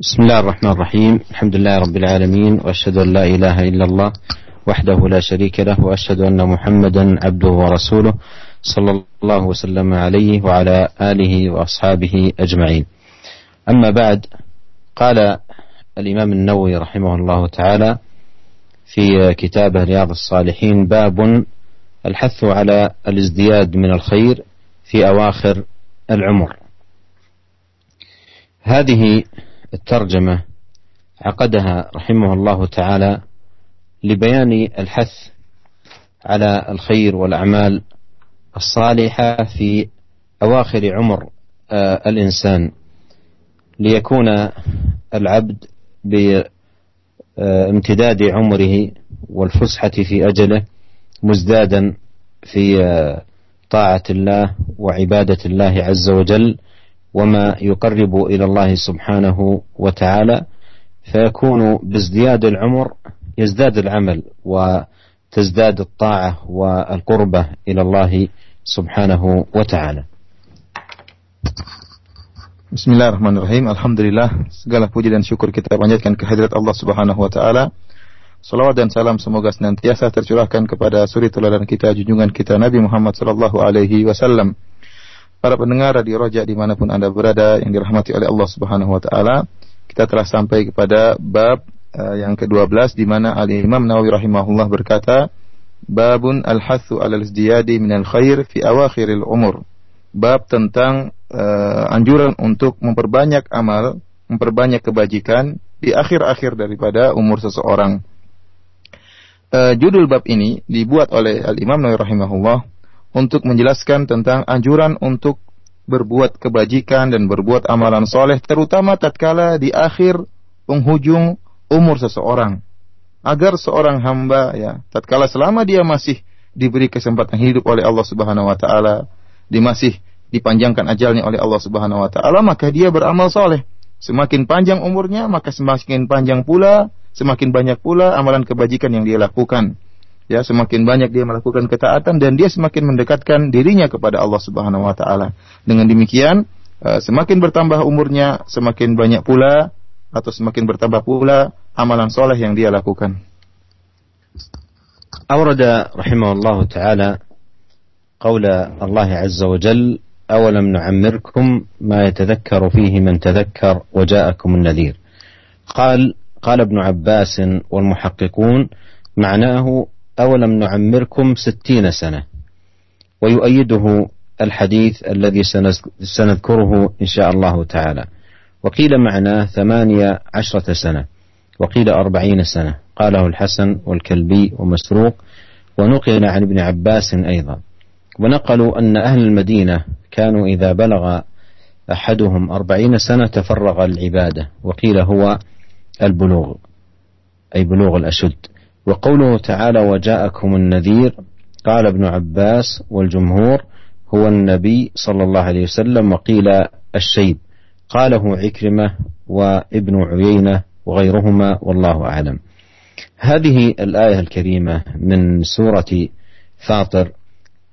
بسم الله الرحمن الرحيم الحمد لله رب العالمين وأشهد أن لا إله إلا الله وحده لا شريك له وأشهد أن محمدا عبده ورسوله صلى الله وسلم عليه وعلى آله وأصحابه أجمعين. أما بعد قال الإمام النووي رحمه الله تعالى في كتابه رياض الصالحين باب الحث على الازدياد من الخير في أواخر العمر. هذه الترجمة عقدها رحمه الله تعالى لبيان الحث على الخير والأعمال الصالحة في أواخر عمر آه، الإنسان ليكون العبد بامتداد عمره والفسحة في أجله مزدادا في آه، طاعة الله وعبادة الله عز وجل. وما يقرب إلى الله سبحانه وتعالى فيكون بازدياد العمر يزداد العمل وتزداد الطاعه والقربه إلى الله سبحانه وتعالى. Bismillahirrahmanirrahim. Alhamdulillah segala puji dan syukur kita panjatkan kehadirat Allah Subhanahu wa taala. Salawat dan salam semoga senantiasa tercurahkan kepada suri teladan kita junjungan kita Nabi Muhammad sallallahu alaihi wasallam Para pendengar Radio Roja di mana pun Anda berada yang dirahmati oleh Allah Subhanahu Wa Taala, kita telah sampai kepada bab uh, yang ke-12 di mana Al Imam Nawawi rahimahullah berkata, Babun al-hathu al izdiyadi min al-khair fi awakhiril umur. Bab tentang uh, anjuran untuk memperbanyak amal, memperbanyak kebajikan di akhir-akhir daripada umur seseorang. Uh, judul bab ini dibuat oleh Al Imam Nawawi rahimahullah untuk menjelaskan tentang anjuran untuk berbuat kebajikan dan berbuat amalan soleh, terutama tatkala di akhir penghujung umur seseorang. Agar seorang hamba ya, tatkala selama dia masih diberi kesempatan hidup oleh Allah Subhanahu wa taala, dia masih dipanjangkan ajalnya oleh Allah Subhanahu wa taala, maka dia beramal soleh. Semakin panjang umurnya, maka semakin panjang pula, semakin banyak pula amalan kebajikan yang dia lakukan ya semakin banyak dia melakukan ketaatan dan dia semakin mendekatkan dirinya kepada Allah Subhanahu wa taala. Dengan demikian uh, semakin bertambah umurnya, semakin banyak pula atau semakin bertambah pula amalan soleh yang dia lakukan. أورد رحمه الله تعالى قول الله عز وجل أولم نعمركم ما يتذكر فيه من تذكر وجاءكم النذير قال قال ابن عباس والمحققون معناه أولم نعمركم ستين سنة. ويؤيده الحديث الذي سنذكره إن شاء الله تعالى. وقيل معناه ثمانية عشرة سنة. وقيل أربعين سنة. قاله الحسن والكلبي ومسروق. ونقل عن ابن عباس أيضا. ونقلوا أن أهل المدينة كانوا إذا بلغ أحدهم أربعين سنة تفرغ العبادة. وقيل هو البلوغ أي بلوغ الأشد. وقوله تعالى وجاءكم النذير قال ابن عباس والجمهور هو النبي صلى الله عليه وسلم وقيل الشيب. قاله عكرمة وابن عيينة وغيرهما والله أعلم. هذه الآية الكريمة من سورة فاطر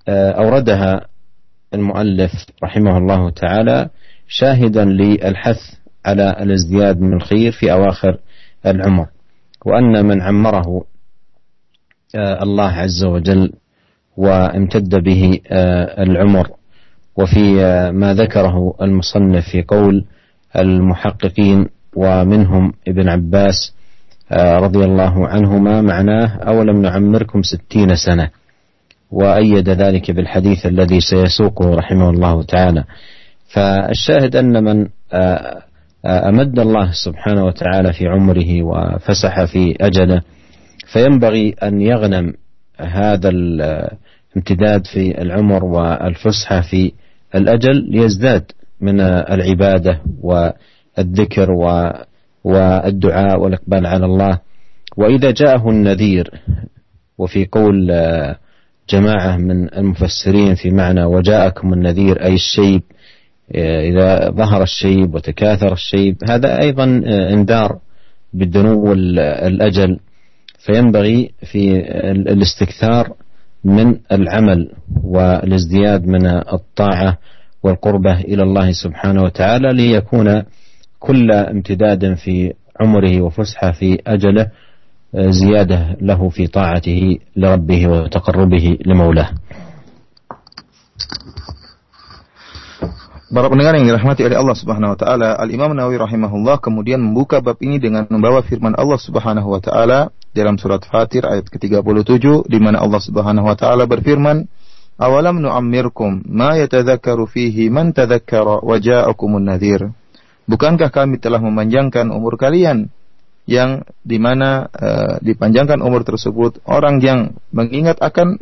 آه، أوردها المؤلف رحمه الله تعالى شاهدا للحث على الازدياد من الخير في أواخر العمر وأن من عمره الله عز وجل وامتد به آه، العمر. وفي آه، ما ذكره المصنف في قول المحققين ومنهم ابن عباس رضي الله عنهما معناه أولم نعمركم ستين سنة. وأيد ذلك بالحديث الذي سيسوقه رحمه الله تعالى. فالشاهد أن من أمد الله سبحانه وتعالى في عمره وفسح في أجله فينبغي أن يغنم هذا الامتداد في العمر والفسحة في الأجل ليزداد من العبادة والذكر والدعاء والإقبال على الله. وإذا جاءه النذير وفي قول جماعة من المفسرين في معنى وجاءكم النذير أي الشيب إذا ظهر الشيب وتكاثر الشيب هذا أيضا إنذار بدنو الأجل. فينبغي في الاستكثار من العمل والازدياد من الطاعة والقربة إلى الله سبحانه وتعالى ليكون كل امتداد في عمره وفسحة في أجله زيادة له في طاعته لربه وتقربه لمولاه. Para pendengar yang dirahmati oleh Allah Subhanahu wa taala, Al-Imam Nawawi rahimahullah kemudian membuka bab ini dengan membawa firman Allah Subhanahu wa taala dalam surat Fatir ayat ke-37 di mana Allah Subhanahu wa taala berfirman, "Awalam nu'ammirkum ma yatadzakkaru fihi man tadzakkara wa ja'akumun nadhir." Bukankah kami telah memanjangkan umur kalian yang di mana uh, dipanjangkan umur tersebut orang yang mengingat akan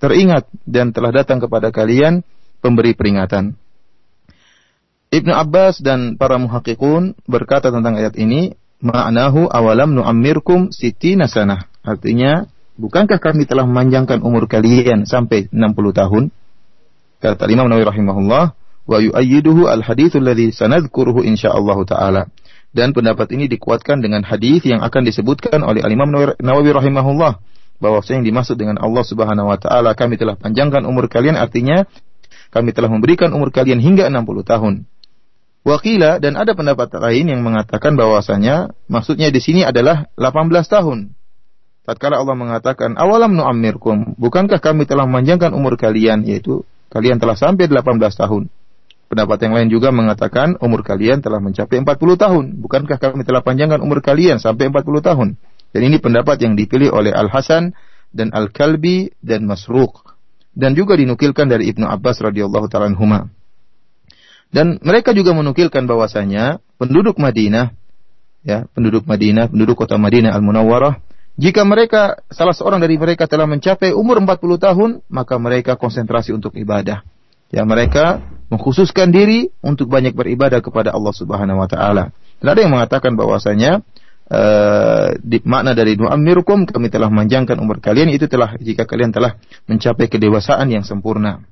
teringat dan telah datang kepada kalian pemberi peringatan. Ibnu Abbas dan para muhaqqiqun berkata tentang ayat ini, ma'nahu awalam nu'ammirkum siti nasanah. Artinya, bukankah kami telah memanjangkan umur kalian sampai 60 tahun? Kata Imam Nawawi rahimahullah, wa yu'ayyiduhu al-hadithul ladzi sanadhkuruhu insyaallah taala. Dan pendapat ini dikuatkan dengan hadis yang akan disebutkan oleh Al-Imam Nawawi rahimahullah bahwa yang dimaksud dengan Allah Subhanahu wa taala kami telah panjangkan umur kalian artinya kami telah memberikan umur kalian hingga 60 tahun. Wakila dan ada pendapat lain yang mengatakan bahwasanya maksudnya di sini adalah 18 tahun. Tatkala Allah mengatakan awalam nu'ammirkum, bukankah kami telah memanjangkan umur kalian yaitu kalian telah sampai 18 tahun. Pendapat yang lain juga mengatakan umur kalian telah mencapai 40 tahun. Bukankah kami telah panjangkan umur kalian sampai 40 tahun? Dan ini pendapat yang dipilih oleh Al-Hasan dan Al-Kalbi dan Masruq dan juga dinukilkan dari Ibnu Abbas radhiyallahu taala anhuma. Dan mereka juga menukilkan bahwasanya penduduk Madinah, ya, penduduk Madinah, penduduk kota Madinah Al-Munawwarah, jika mereka salah seorang dari mereka telah mencapai umur 40 tahun, maka mereka konsentrasi untuk ibadah. Ya, mereka mengkhususkan diri untuk banyak beribadah kepada Allah Subhanahu wa taala. Dan ada yang mengatakan bahwasanya uh, di, makna dari nu'ammirukum kami telah memanjangkan umur kalian itu telah jika kalian telah mencapai kedewasaan yang sempurna.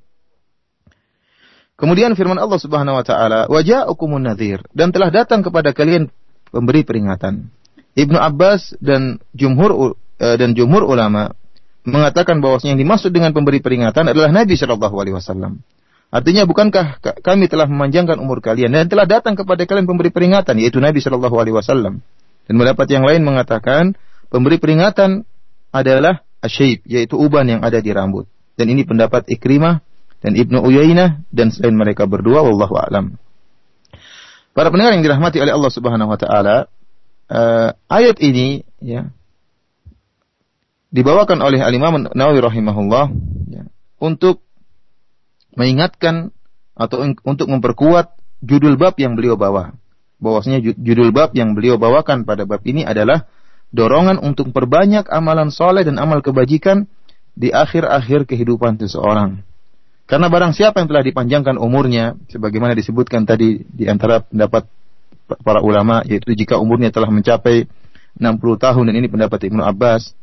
Kemudian firman Allah Subhanahu wa taala, "Wa ja'akumun nadhir" dan telah datang kepada kalian pemberi peringatan. Ibnu Abbas dan jumhur uh, dan jumhur ulama mengatakan bahwasanya yang dimaksud dengan pemberi peringatan adalah Nabi Shallallahu alaihi wasallam. Artinya bukankah kami telah memanjangkan umur kalian dan telah datang kepada kalian pemberi peringatan yaitu Nabi Shallallahu alaihi wasallam. Dan mendapat yang lain mengatakan pemberi peringatan adalah asyib yaitu uban yang ada di rambut. Dan ini pendapat Ikrimah dan Ibnu Uyainah dan selain mereka berdua wallahu alam. Para pendengar yang dirahmati oleh Allah Subhanahu wa taala, uh, ayat ini ya dibawakan oleh Al-Imam Nawawi rahimahullah ya, untuk mengingatkan atau untuk memperkuat judul bab yang beliau bawa. Bahwasanya judul bab yang beliau bawakan pada bab ini adalah dorongan untuk perbanyak amalan soleh dan amal kebajikan di akhir-akhir kehidupan seseorang. Karena barang siapa yang telah dipanjangkan umurnya, sebagaimana disebutkan tadi di antara pendapat para ulama, yaitu jika umurnya telah mencapai 60 tahun, dan ini pendapat Ibnu Abbas,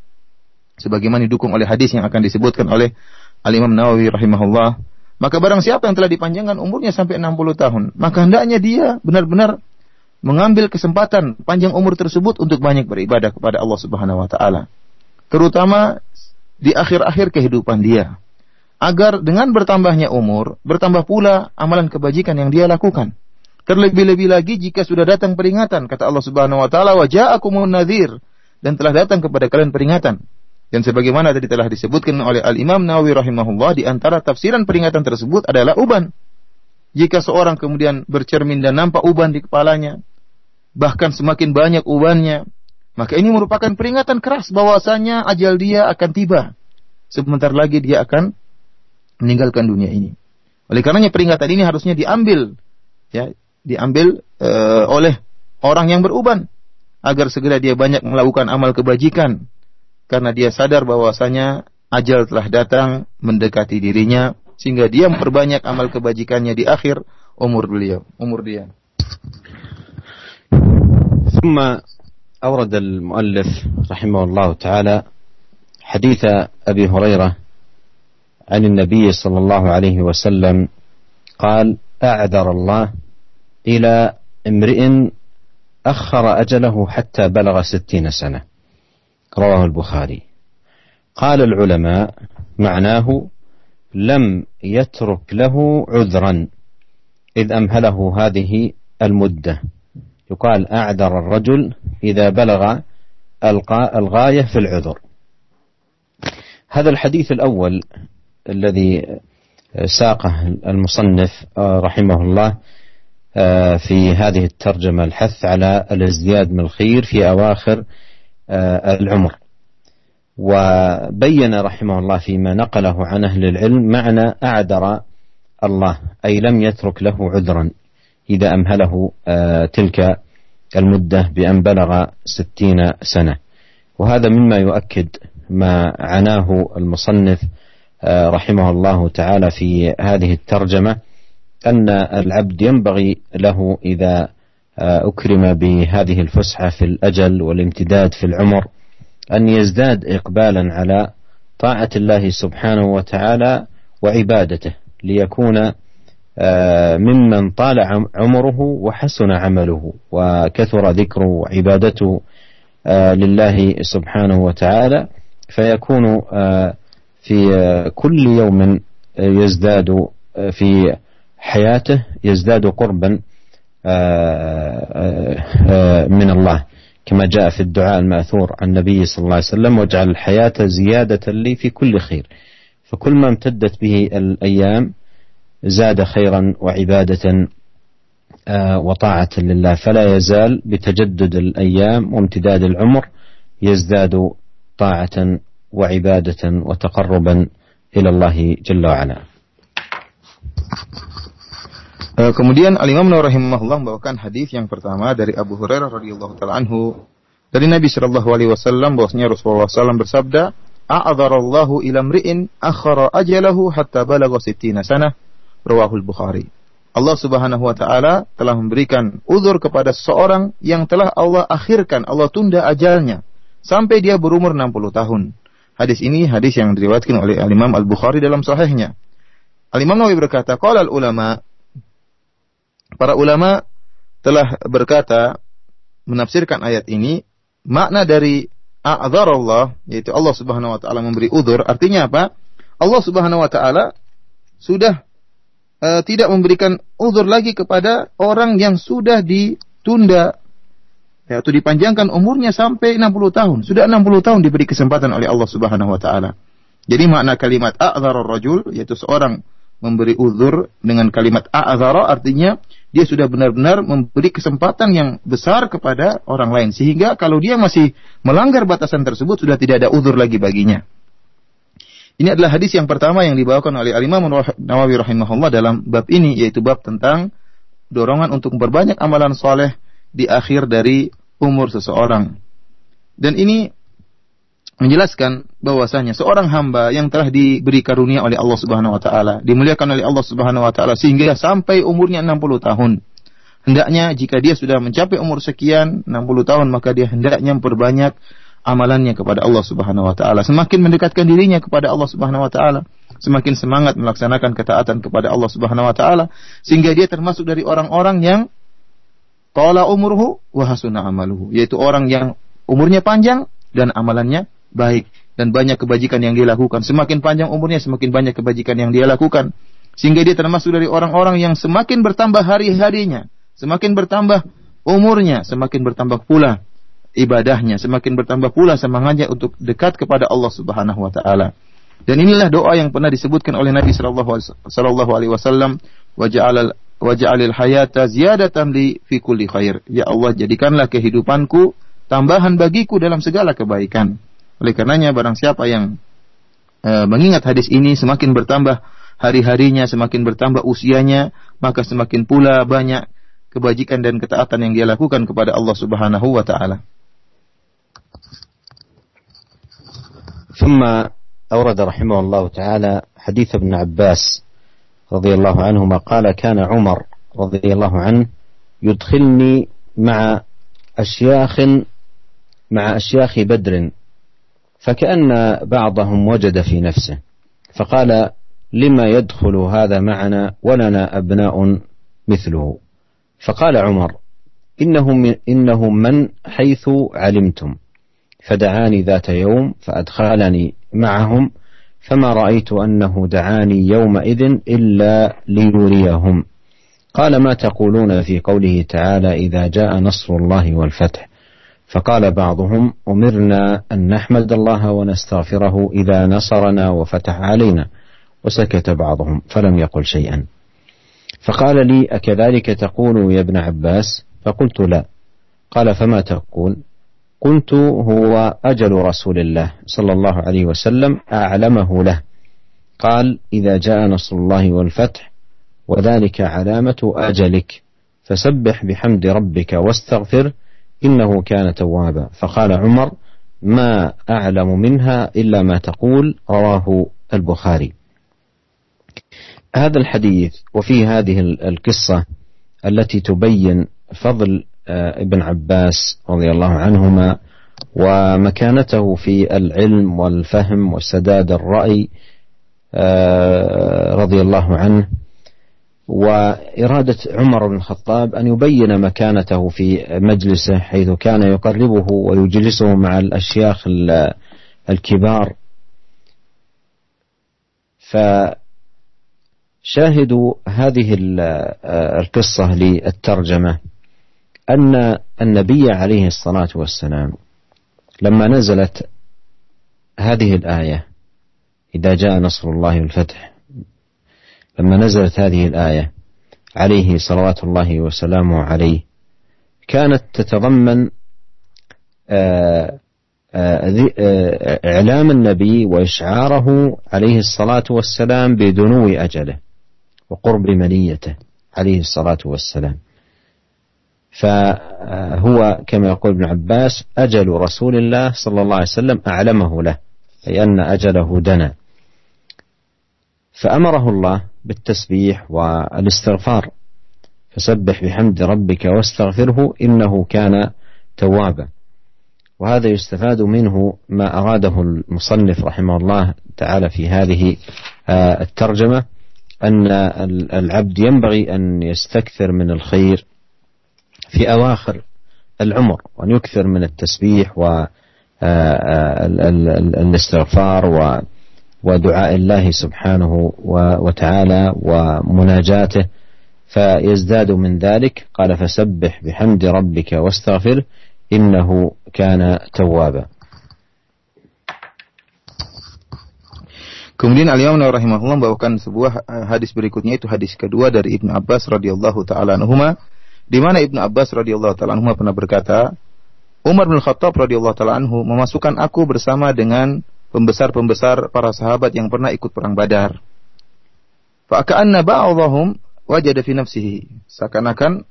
sebagaimana didukung oleh hadis yang akan disebutkan oleh Al-Imam Nawawi rahimahullah, maka barang siapa yang telah dipanjangkan umurnya sampai 60 tahun, maka hendaknya dia benar-benar mengambil kesempatan panjang umur tersebut untuk banyak beribadah kepada Allah Subhanahu wa taala. Terutama di akhir-akhir kehidupan dia agar dengan bertambahnya umur, bertambah pula amalan kebajikan yang dia lakukan. Terlebih-lebih lagi jika sudah datang peringatan, kata Allah Subhanahu wa taala, "Wa ja'akumun nadhir" dan telah datang kepada kalian peringatan. Dan sebagaimana tadi telah disebutkan oleh Al-Imam Nawawi rahimahullah di antara tafsiran peringatan tersebut adalah uban. Jika seorang kemudian bercermin dan nampak uban di kepalanya, bahkan semakin banyak ubannya, maka ini merupakan peringatan keras bahwasanya ajal dia akan tiba. Sebentar lagi dia akan meninggalkan dunia ini. Oleh karenanya peringatan ini harusnya diambil ya, diambil uh, oleh orang yang beruban agar segera dia banyak melakukan amal kebajikan karena dia sadar bahwasanya ajal telah datang mendekati dirinya sehingga dia memperbanyak amal kebajikannya di akhir umur beliau, umur dia. ثم أورد المؤلف رحمه الله تعالى حديث أبي هريرة عن النبي صلى الله عليه وسلم قال أعذر الله إلى امرئ أخر أجله حتى بلغ ستين سنة. رواه البخاري. قال العلماء معناه لم يترك له عذرا إذ أمهله هذه المدة. يقال أعذر الرجل إذا بلغ الغاية في العذر. هذا الحديث الأول الذي ساقه المصنف رحمه الله في هذه الترجمة الحث على الازدياد من الخير في أواخر العمر. وبين رحمه الله فيما نقله عن أهل العلم معنى أعذر الله أي لم يترك له عذرا إذا أمهله تلك المدة بأن بلغ ستين سنة. وهذا مما يؤكد ما عناه المصنف رحمه الله تعالى في هذه الترجمة أن العبد ينبغي له إذا أكرم بهذه الفسحة في الأجل والامتداد في العمر أن يزداد إقبالا على طاعة الله سبحانه وتعالى وعبادته ليكون ممن طال عمره وحسن عمله وكثر ذكره وعبادته لله سبحانه وتعالى فيكون في كل يوم يزداد في حياته يزداد قربا من الله. كما جاء في الدعاء المأثور عن النبي صلى الله عليه وسلم واجعل الحياة زيادة لي في كل خير. فكل ما امتدت به الأيام زاد خيرا وعبادة وطاعة لله. فلا يزال بتجدد الأيام وامتداد العمر يزداد طاعة وعباده وتقربا الى الله جل وعلا Uh, kemudian Al-Imam Nawawi rahimahullah membawakan hadis yang pertama dari Abu Hurairah radhiyallahu taala anhu dari Nabi sallallahu alaihi wasallam bahwasanya Rasulullah SAW bersabda, "A'dzarallahu ila mri'in akhara ajalahu hatta balagha sittina sanah." Rawahul Bukhari. Allah Subhanahu wa taala telah memberikan uzur kepada seseorang yang telah Allah akhirkan, Allah tunda ajalnya sampai dia berumur 60 tahun. Hadis ini hadis yang diriwayatkan oleh Al-Imam Al-Bukhari dalam sahihnya. Al-Imam Nawawi berkata, "Qala al-ulama" Para ulama telah berkata menafsirkan ayat ini makna dari Allah yaitu Allah Subhanahu wa taala memberi udur artinya apa? Allah Subhanahu wa taala sudah uh, tidak memberikan udur lagi kepada orang yang sudah ditunda yaitu dipanjangkan umurnya sampai 60 tahun. Sudah 60 tahun diberi kesempatan oleh Allah Subhanahu wa taala. Jadi makna kalimat a'dzarur rajul yaitu seorang memberi uzur dengan kalimat a'zara artinya dia sudah benar-benar memberi kesempatan yang besar kepada orang lain sehingga kalau dia masih melanggar batasan tersebut sudah tidak ada uzur lagi baginya. Ini adalah hadis yang pertama yang dibawakan oleh Al-Imam Nawawi rahimahullah dalam bab ini yaitu bab tentang dorongan untuk memperbanyak amalan soleh di akhir dari umur seseorang. Dan ini menjelaskan bahwasanya seorang hamba yang telah diberi karunia oleh Allah Subhanahu wa taala, dimuliakan oleh Allah Subhanahu wa taala sehingga sampai umurnya 60 tahun. Hendaknya jika dia sudah mencapai umur sekian 60 tahun maka dia hendaknya memperbanyak amalannya kepada Allah Subhanahu wa taala, semakin mendekatkan dirinya kepada Allah Subhanahu wa taala, semakin semangat melaksanakan ketaatan kepada Allah Subhanahu wa taala sehingga dia termasuk dari orang-orang yang tala umurhu wa hasuna amaluhu, yaitu orang yang umurnya panjang dan amalannya baik dan banyak kebajikan yang dia lakukan. Semakin panjang umurnya, semakin banyak kebajikan yang dia lakukan. Sehingga dia termasuk dari orang-orang yang semakin bertambah hari-harinya, semakin bertambah umurnya, semakin bertambah pula ibadahnya, semakin bertambah pula semangatnya untuk dekat kepada Allah Subhanahu wa taala. Dan inilah doa yang pernah disebutkan oleh Nabi sallallahu alaihi wasallam, "Wa ja'alil hayata ziyadatan li fi kulli khair." Ya Allah, jadikanlah kehidupanku tambahan bagiku dalam segala kebaikan. Oleh karenanya barang siapa yang e, mengingat hadis ini semakin bertambah hari-harinya, semakin bertambah usianya, maka semakin pula banyak kebajikan dan ketaatan yang dia lakukan kepada Allah Subhanahu wa taala. ثم أورد رحمه الله تعالى حديث ابن عباس رضي الله عنهما قال كان عمر رضي الله عنه يدخلني مع أشياخ مع أشياخ بدر فكأن بعضهم وجد في نفسه فقال لما يدخل هذا معنا ولنا أبناء مثله؟ فقال عمر إنه من, إنه من حيث علمتم فدعاني ذات يوم فأدخلني معهم فما رأيت أنه دعاني يومئذ إلا ليريهم. قال ما تقولون في قوله تعالى إذا جاء نصر الله والفتح؟ فقال بعضهم أمرنا أن نحمد الله ونستغفره إذا نصرنا وفتح علينا. وسكت بعضهم فلم يقل شيئا. فقال لي أكذلك تقول يا ابن عباس؟ فقلت لا. قال فما تقول؟ قلت هو أجل رسول الله صلى الله عليه وسلم أعلمه له. قال إذا جاء نصر الله والفتح وذلك علامة أجلك فسبح بحمد ربك واستغفر إنه كان توابا. فقال عمر ما أعلم منها إلا ما تقول رواه البخاري. هذا الحديث وفي هذه القصة التي تبين فضل ابن عباس رضي الله عنهما ومكانته في العلم والفهم وسداد الرأي آه، رضي الله عنه. وإرادة عمر بن الخطاب أن يبين مكانته في مجلسه حيث كان يقربه ويجلسه مع الأشياخ الكبار. فشاهدوا هذه القصة للترجمة. أن النبي عليه الصلاة والسلام لما نزلت هذه الآية إذا جاء نصر الله والفتح لما نزلت هذه الآية عليه صلوات الله وسلامه عليه كانت تتضمن آه، آه، آه، إعلام النبي وإشعاره عليه الصلاة والسلام بدنو أجله وقرب منيته عليه الصلاة والسلام. فهو كما يقول ابن عباس أجل رسول الله صلى الله عليه وسلم أعلمه له أي أن أجله دنا. فأمره الله بالتسبيح والاستغفار. فسبح بحمد ربك واستغفره إنه كان توابا. وهذا يستفاد منه ما أراده المصنف رحمه الله تعالى في هذه آه، الترجمة أن العبد ينبغي أن يستكثر من الخير في أواخر العمر وأن يكثر من التسبيح والاستغفار آه، ودعاء الله سبحانه وتعالى ومناجاته. فيزداد من ذلك. قال فسبح بحمد ربك واستغفره إنه كان توابا. Kemudian Al-Imam rahimahullah membawakan sebuah hadis berikutnya itu hadis kedua dari Ibnu Abbas radhiyallahu taala anhuma. Di mana Ibnu Abbas radhiyallahu taala anhuma pernah berkata Umar bin Khattab radhiyallahu taala anhu memasukkan aku bersama dengan pembesar-pembesar para sahabat yang pernah ikut perang Badar. Faka'anna ba'dhum wajada fi nafsihi. Seakan-akan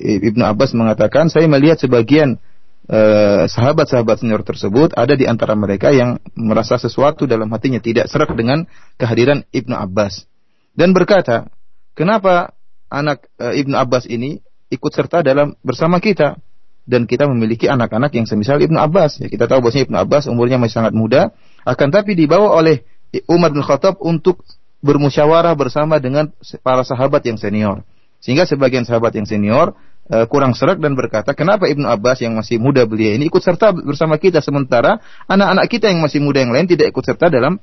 Ibnu Abbas mengatakan saya melihat sebagian eh, sahabat-sahabat uh, senior tersebut ada di antara mereka yang merasa sesuatu dalam hatinya tidak serak dengan kehadiran Ibnu Abbas dan berkata, "Kenapa anak uh, Ibnu Abbas ini ikut serta dalam bersama kita?" dan kita memiliki anak-anak yang semisal Ibnu Abbas. Ya, kita tahu bahwasanya Ibnu Abbas umurnya masih sangat muda, akan tapi dibawa oleh Umar bin Khattab untuk bermusyawarah bersama dengan para sahabat yang senior. Sehingga sebagian sahabat yang senior uh, kurang serak dan berkata, "Kenapa Ibnu Abbas yang masih muda belia ini ikut serta bersama kita sementara anak-anak kita yang masih muda yang lain tidak ikut serta dalam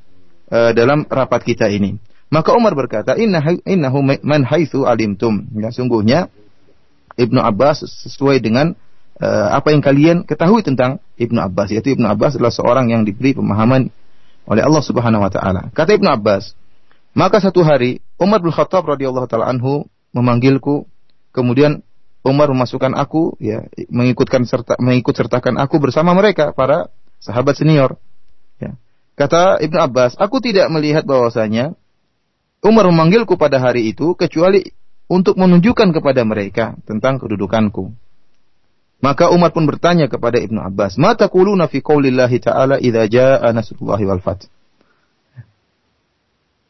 uh, dalam rapat kita ini?" Maka Umar berkata, "Inna innahu man haitsu alimtum." Ya, sungguhnya Ibnu Abbas sesuai dengan uh, apa yang kalian ketahui tentang Ibnu Abbas yaitu Ibnu Abbas adalah seorang yang diberi pemahaman oleh Allah Subhanahu wa taala. Kata Ibnu Abbas, maka satu hari Umar bin Khattab radhiyallahu taala anhu memanggilku, kemudian Umar memasukkan aku ya mengikutkan serta mengikut sertakan aku bersama mereka para sahabat senior. Ya. Kata Ibnu Abbas, aku tidak melihat bahwasanya Umar memanggilku pada hari itu kecuali untuk menunjukkan kepada mereka tentang kedudukanku. Maka Umar pun bertanya kepada Ibnu Abbas, "Mata taquluna fi qaulillahi ta'ala idza jaa nasrullahi wal fath?"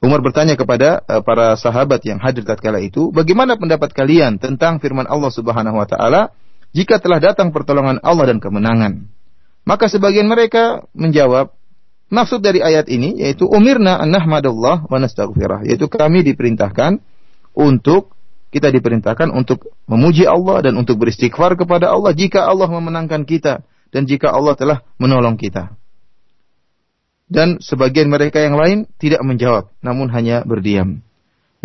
Umar bertanya kepada uh, para sahabat yang hadir tatkala itu, "Bagaimana pendapat kalian tentang firman Allah Subhanahu wa taala, jika telah datang pertolongan Allah dan kemenangan?" Maka sebagian mereka menjawab, maksud dari ayat ini yaitu umirna an wa nastaghfirah, yaitu kami diperintahkan untuk kita diperintahkan untuk memuji Allah dan untuk beristighfar kepada Allah jika Allah memenangkan kita dan jika Allah telah menolong kita. Dan sebagian mereka yang lain tidak menjawab, namun hanya berdiam.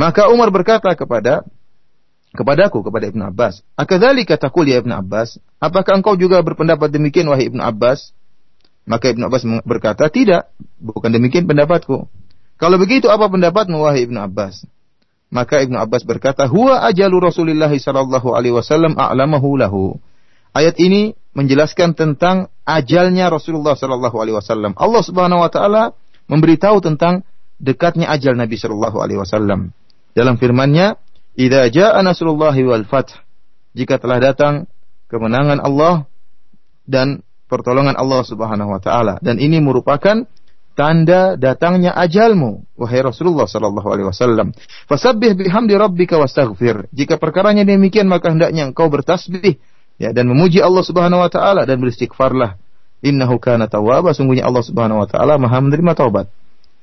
Maka Umar berkata kepada kepadaku kepada Ibnu Abbas. Akadzalika taqul ya Ibnu Abbas? Apakah engkau juga berpendapat demikian wahai Ibnu Abbas? Maka Ibnu Abbas berkata, "Tidak, bukan demikian pendapatku." Kalau begitu apa pendapatmu wahai Ibnu Abbas? Maka Ibnu Abbas berkata, "Huwa ajalu Rasulullah sallallahu alaihi wasallam a'lamahu lahu." Ayat ini menjelaskan tentang ajalnya Rasulullah sallallahu alaihi wasallam. Allah Subhanahu wa taala memberitahu tentang dekatnya ajal Nabi sallallahu alaihi wasallam. Dalam firman-Nya, Idza jaa nasrullahi wal fath. Jika telah datang kemenangan Allah dan pertolongan Allah Subhanahu wa taala dan ini merupakan tanda datangnya ajalmu wahai Rasulullah sallallahu alaihi wasallam. Fasabbih bihamdi rabbika wastaghfir. Jika perkaranya demikian maka hendaknya engkau bertasbih ya dan memuji Allah Subhanahu wa taala dan beristighfarlah. Innahu kana tawwaba sungguhnya Allah Subhanahu wa taala Maha menerima taubat.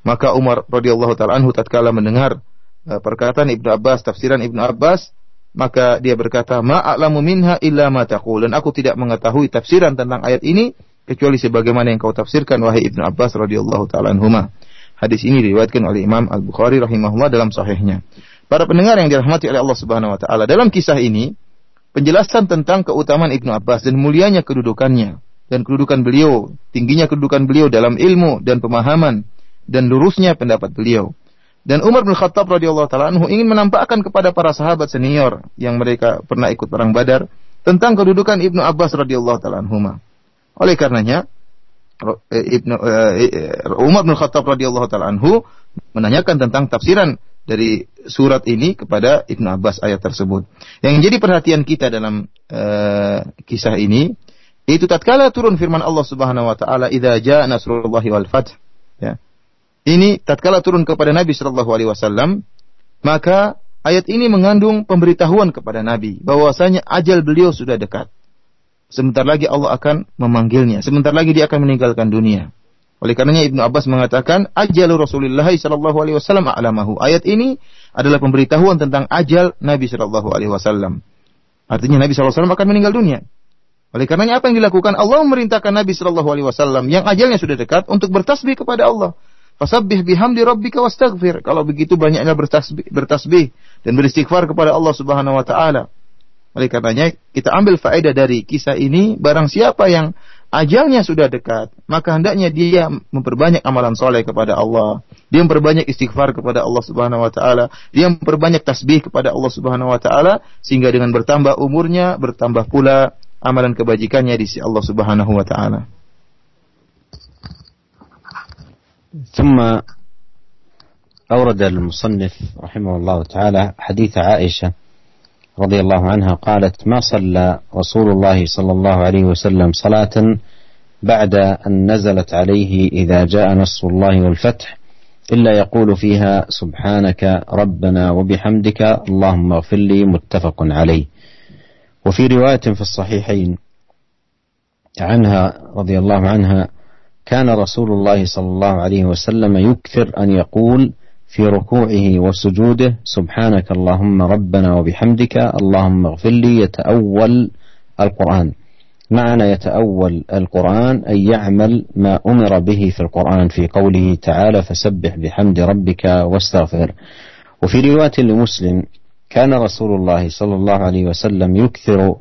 Maka Umar radhiyallahu taala anhu tatkala mendengar Eh, perkataan Ibnu Abbas, tafsiran Ibnu Abbas, maka dia berkata, "Ma'alamu minha illa ma taqul." Dan aku tidak mengetahui tafsiran tentang ayat ini kecuali sebagaimana yang kau tafsirkan wahai Ibnu Abbas radhiyallahu taala anhuma. Hadis ini diriwayatkan oleh Imam Al-Bukhari rahimahullah dalam sahihnya. Para pendengar yang dirahmati oleh Allah Subhanahu wa taala, dalam kisah ini penjelasan tentang keutamaan Ibnu Abbas dan mulianya kedudukannya dan kedudukan beliau, tingginya kedudukan beliau dalam ilmu dan pemahaman dan lurusnya pendapat beliau. Dan Umar bin Khattab radhiyallahu taala anhu ingin menampakkan kepada para sahabat senior yang mereka pernah ikut perang Badar tentang kedudukan Ibnu Abbas radhiyallahu taala anhu. Oleh karenanya eh, Ibnu uh, Umar bin Khattab radhiyallahu taala anhu menanyakan tentang tafsiran dari surat ini kepada Ibnu Abbas ayat tersebut. Yang jadi perhatian kita dalam uh, kisah ini itu tatkala turun firman Allah Subhanahu wa taala idza jaa nasrullahi wal fath ya ini tatkala turun kepada Nabi Shallallahu Alaihi Wasallam, maka ayat ini mengandung pemberitahuan kepada Nabi bahwasanya ajal beliau sudah dekat. Sebentar lagi Allah akan memanggilnya. Sebentar lagi dia akan meninggalkan dunia. Oleh karenanya Ibnu Abbas mengatakan ajal Rasulullah Shallallahu Alaihi Wasallam alamahu. Ayat ini adalah pemberitahuan tentang ajal Nabi Shallallahu Alaihi Wasallam. Artinya Nabi Shallallahu Alaihi Wasallam akan meninggal dunia. Oleh karenanya apa yang dilakukan? Allah memerintahkan Nabi Shallallahu Alaihi Wasallam yang ajalnya sudah dekat untuk bertasbih kepada Allah. Fasabbih bihamdi rabbika wastaghfir. Kalau begitu banyaknya bertasbih, bertasbih dan beristighfar kepada Allah Subhanahu wa taala. Oleh karenanya kita ambil faedah dari kisah ini barang siapa yang ajalnya sudah dekat, maka hendaknya dia memperbanyak amalan soleh kepada Allah. Dia memperbanyak istighfar kepada Allah Subhanahu wa taala, dia memperbanyak tasbih kepada Allah Subhanahu wa taala sehingga dengan bertambah umurnya bertambah pula amalan kebajikannya di sisi Allah Subhanahu wa taala. ثم أورد المصنف رحمه الله تعالى حديث عائشة رضي الله عنها قالت ما صلى رسول الله صلى الله عليه وسلم صلاة بعد أن نزلت عليه إذا جاء نصر الله والفتح إلا يقول فيها سبحانك ربنا وبحمدك اللهم اغفر لي متفق عليه. وفي رواية في الصحيحين عنها رضي الله عنها كان رسول الله صلى الله عليه وسلم يكثر أن يقول في ركوعه وسجوده سبحانك اللهم ربنا وبحمدك اللهم اغفر لي يتأول القرآن. معنى يتأول القرآن أن يعمل ما أمر به في القرآن في قوله تعالى فسبح بحمد ربك واستغفر وفي رواية لمسلم كان رسول الله صلى الله عليه وسلم يكثر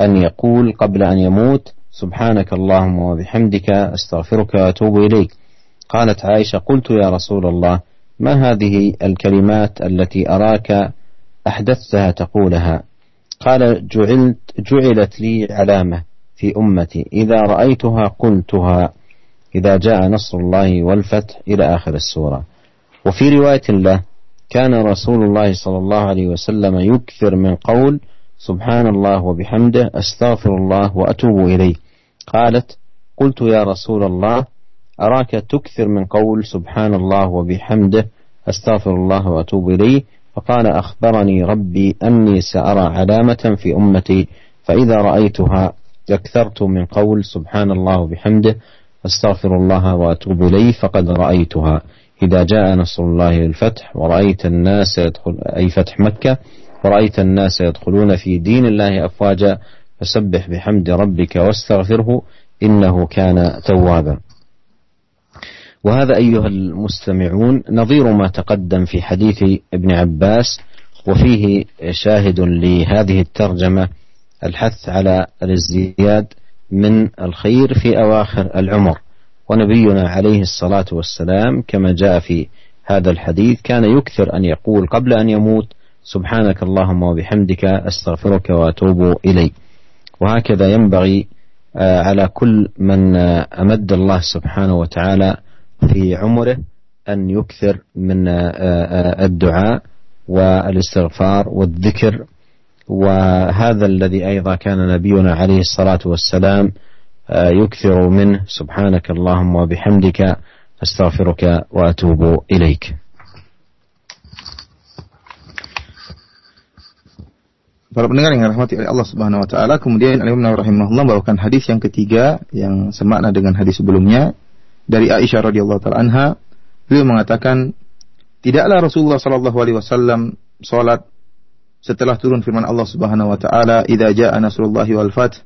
أن يقول قبل أن يموت سبحانك اللهم وبحمدك أستغفرك وأتوب إليك. قالت عائشة قلت يا رسول الله ما هذه الكلمات التي أراك أحدثتها تقولها؟ قال جعلت جعلت لي علامة في أمتي. إذا رأيتها قلتها. إذا جاء نصر الله والفتح إلى آخر السورة. وفي رواية له كان رسول الله صلى الله عليه وسلم يكثر من قول سبحان الله وبحمده استغفر الله وأتوب إليه. قالت قلت يا رسول الله أراك تكثر من قول سبحان الله وبحمده أستغفر الله وأتوب إليه؟ فقال أخبرني ربي أني سأرى علامة في أمتي فإذا رأيتها أكثرت من قول سبحان الله وبحمده أستغفر الله وأتوب إليه فقد رأيتها. إذا جاء نصر الله الفتح ورأيت الناس يدخل أي فتح مكة ورأيت الناس يدخلون في دين الله أفواجا فسبح بحمد ربك واستغفره إنه كان توابا. وهذا أيها المستمعون نظير ما تقدم في حديث ابن عباس وفيه شاهد لهذه الترجمة الحث على الازدياد من الخير في أواخر العمر. ونبينا عليه الصلاة والسلام كما جاء في هذا الحديث كان يكثر أن يقول قبل أن يموت سبحانك اللهم وبحمدك أستغفرك وأتوب إليك. وهكذا ينبغي آه، على كل من آه، أمد الله سبحانه وتعالى في عمره أن يكثر من آه، الدعاء والإستغفار والذكر. وهذا الذي أيضا كان نبينا عليه الصلاة والسلام يكثر منه. سبحانك اللهم وبحمدك أستغفرك وأتوب إليك. Para pendengar yang dirahmati oleh Allah Subhanahu wa taala, kemudian Imam Nawawi rahimahullah membawakan hadis yang ketiga yang semakna dengan hadis sebelumnya dari Aisyah radhiyallahu taala anha. Beliau mengatakan, "Tidaklah Rasulullah sallallahu alaihi wasallam salat setelah turun firman Allah Subhanahu wa taala, "Idza jaa nasrullahi wal fath"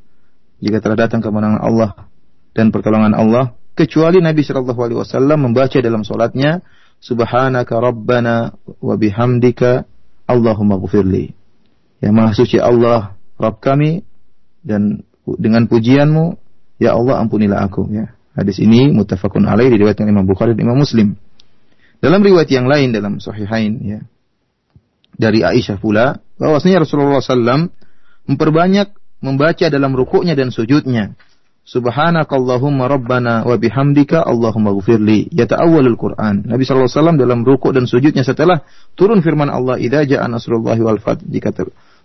jika telah datang kemenangan Allah dan pertolongan Allah, kecuali Nabi sallallahu alaihi wasallam membaca dalam salatnya, "Subhanaka rabbana wa bihamdika Allahumma ghfirli." Yang maha suci Allah, Rabb kami, dan dengan pujianmu, Ya Allah ampunilah aku. Ya. Hadis ini mutafakun alaih diriwayatkan Imam Bukhari dan Imam Muslim. Dalam riwayat yang lain dalam Sahihain ya, dari Aisyah pula bahwasanya Rasulullah SAW memperbanyak membaca dalam rukuknya dan sujudnya. Subhanakallahumma rabbana wa bihamdika Allahumma ghfirli. Yata'awwalul Quran. Nabi sallallahu alaihi wasallam dalam rukuk dan sujudnya setelah turun firman Allah, "Idza ja'a nasrullahi wal fath." Jika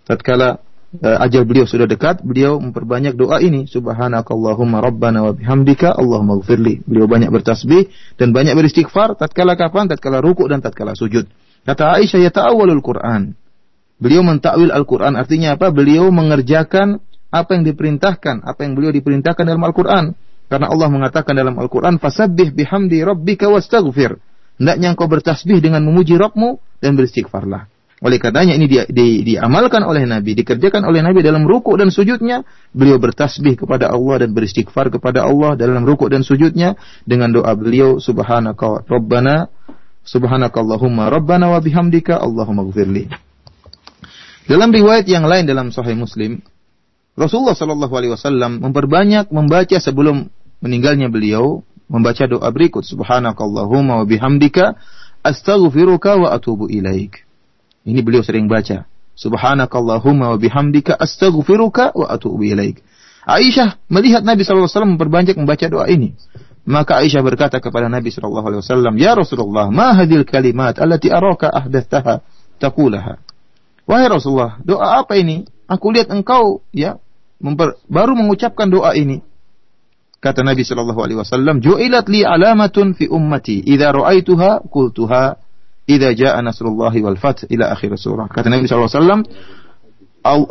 tatkala uh, ajal beliau sudah dekat, beliau memperbanyak doa ini, subhanakallahumma rabbana wa bihamdika Allahumma gfirli. Beliau banyak bertasbih dan banyak beristighfar tatkala kapan? Tatkala ruku dan tatkala sujud. Kata Aisyah ya ta'awwalul Quran. Beliau mentakwil Al-Quran artinya apa? Beliau mengerjakan apa yang diperintahkan, apa yang beliau diperintahkan dalam Al-Quran. Karena Allah mengatakan dalam Al-Quran, Fasabbih bihamdi rabbika wastaghfir. Hendaknya engkau bertasbih dengan memuji Rabbmu dan beristighfarlah. Oleh karenanya ini di, di, diamalkan oleh Nabi, dikerjakan oleh Nabi dalam rukuk dan sujudnya. Beliau bertasbih kepada Allah dan beristighfar kepada Allah dalam rukuk dan sujudnya dengan doa beliau subhanaka rabbana subhanakallahumma rabbana wa bihamdika Allahumma gfirli. Dalam riwayat yang lain dalam Sahih Muslim, Rasulullah Shallallahu Alaihi Wasallam memperbanyak membaca sebelum meninggalnya beliau membaca doa berikut Subhanakallahumma wa bihamdika astaghfiruka wa atubu ilaik. Ini beliau sering baca. Subhanakallahumma wa bihamdika astaghfiruka wa atubu ilaik. Aisyah melihat Nabi SAW memperbanyak membaca doa ini. Maka Aisyah berkata kepada Nabi SAW, Ya Rasulullah, ma hadil kalimat allati araka ahdathaha taqulaha. Wahai Rasulullah, doa apa ini? Aku lihat engkau ya memper, baru mengucapkan doa ini. Kata Nabi sallallahu alaihi wasallam, "Ju'ilat li alamatun fi ummati, idza ra'aituha qultuha idza jaa nasrullahi wal fath ila akhir surah. Kata Nabi SAW,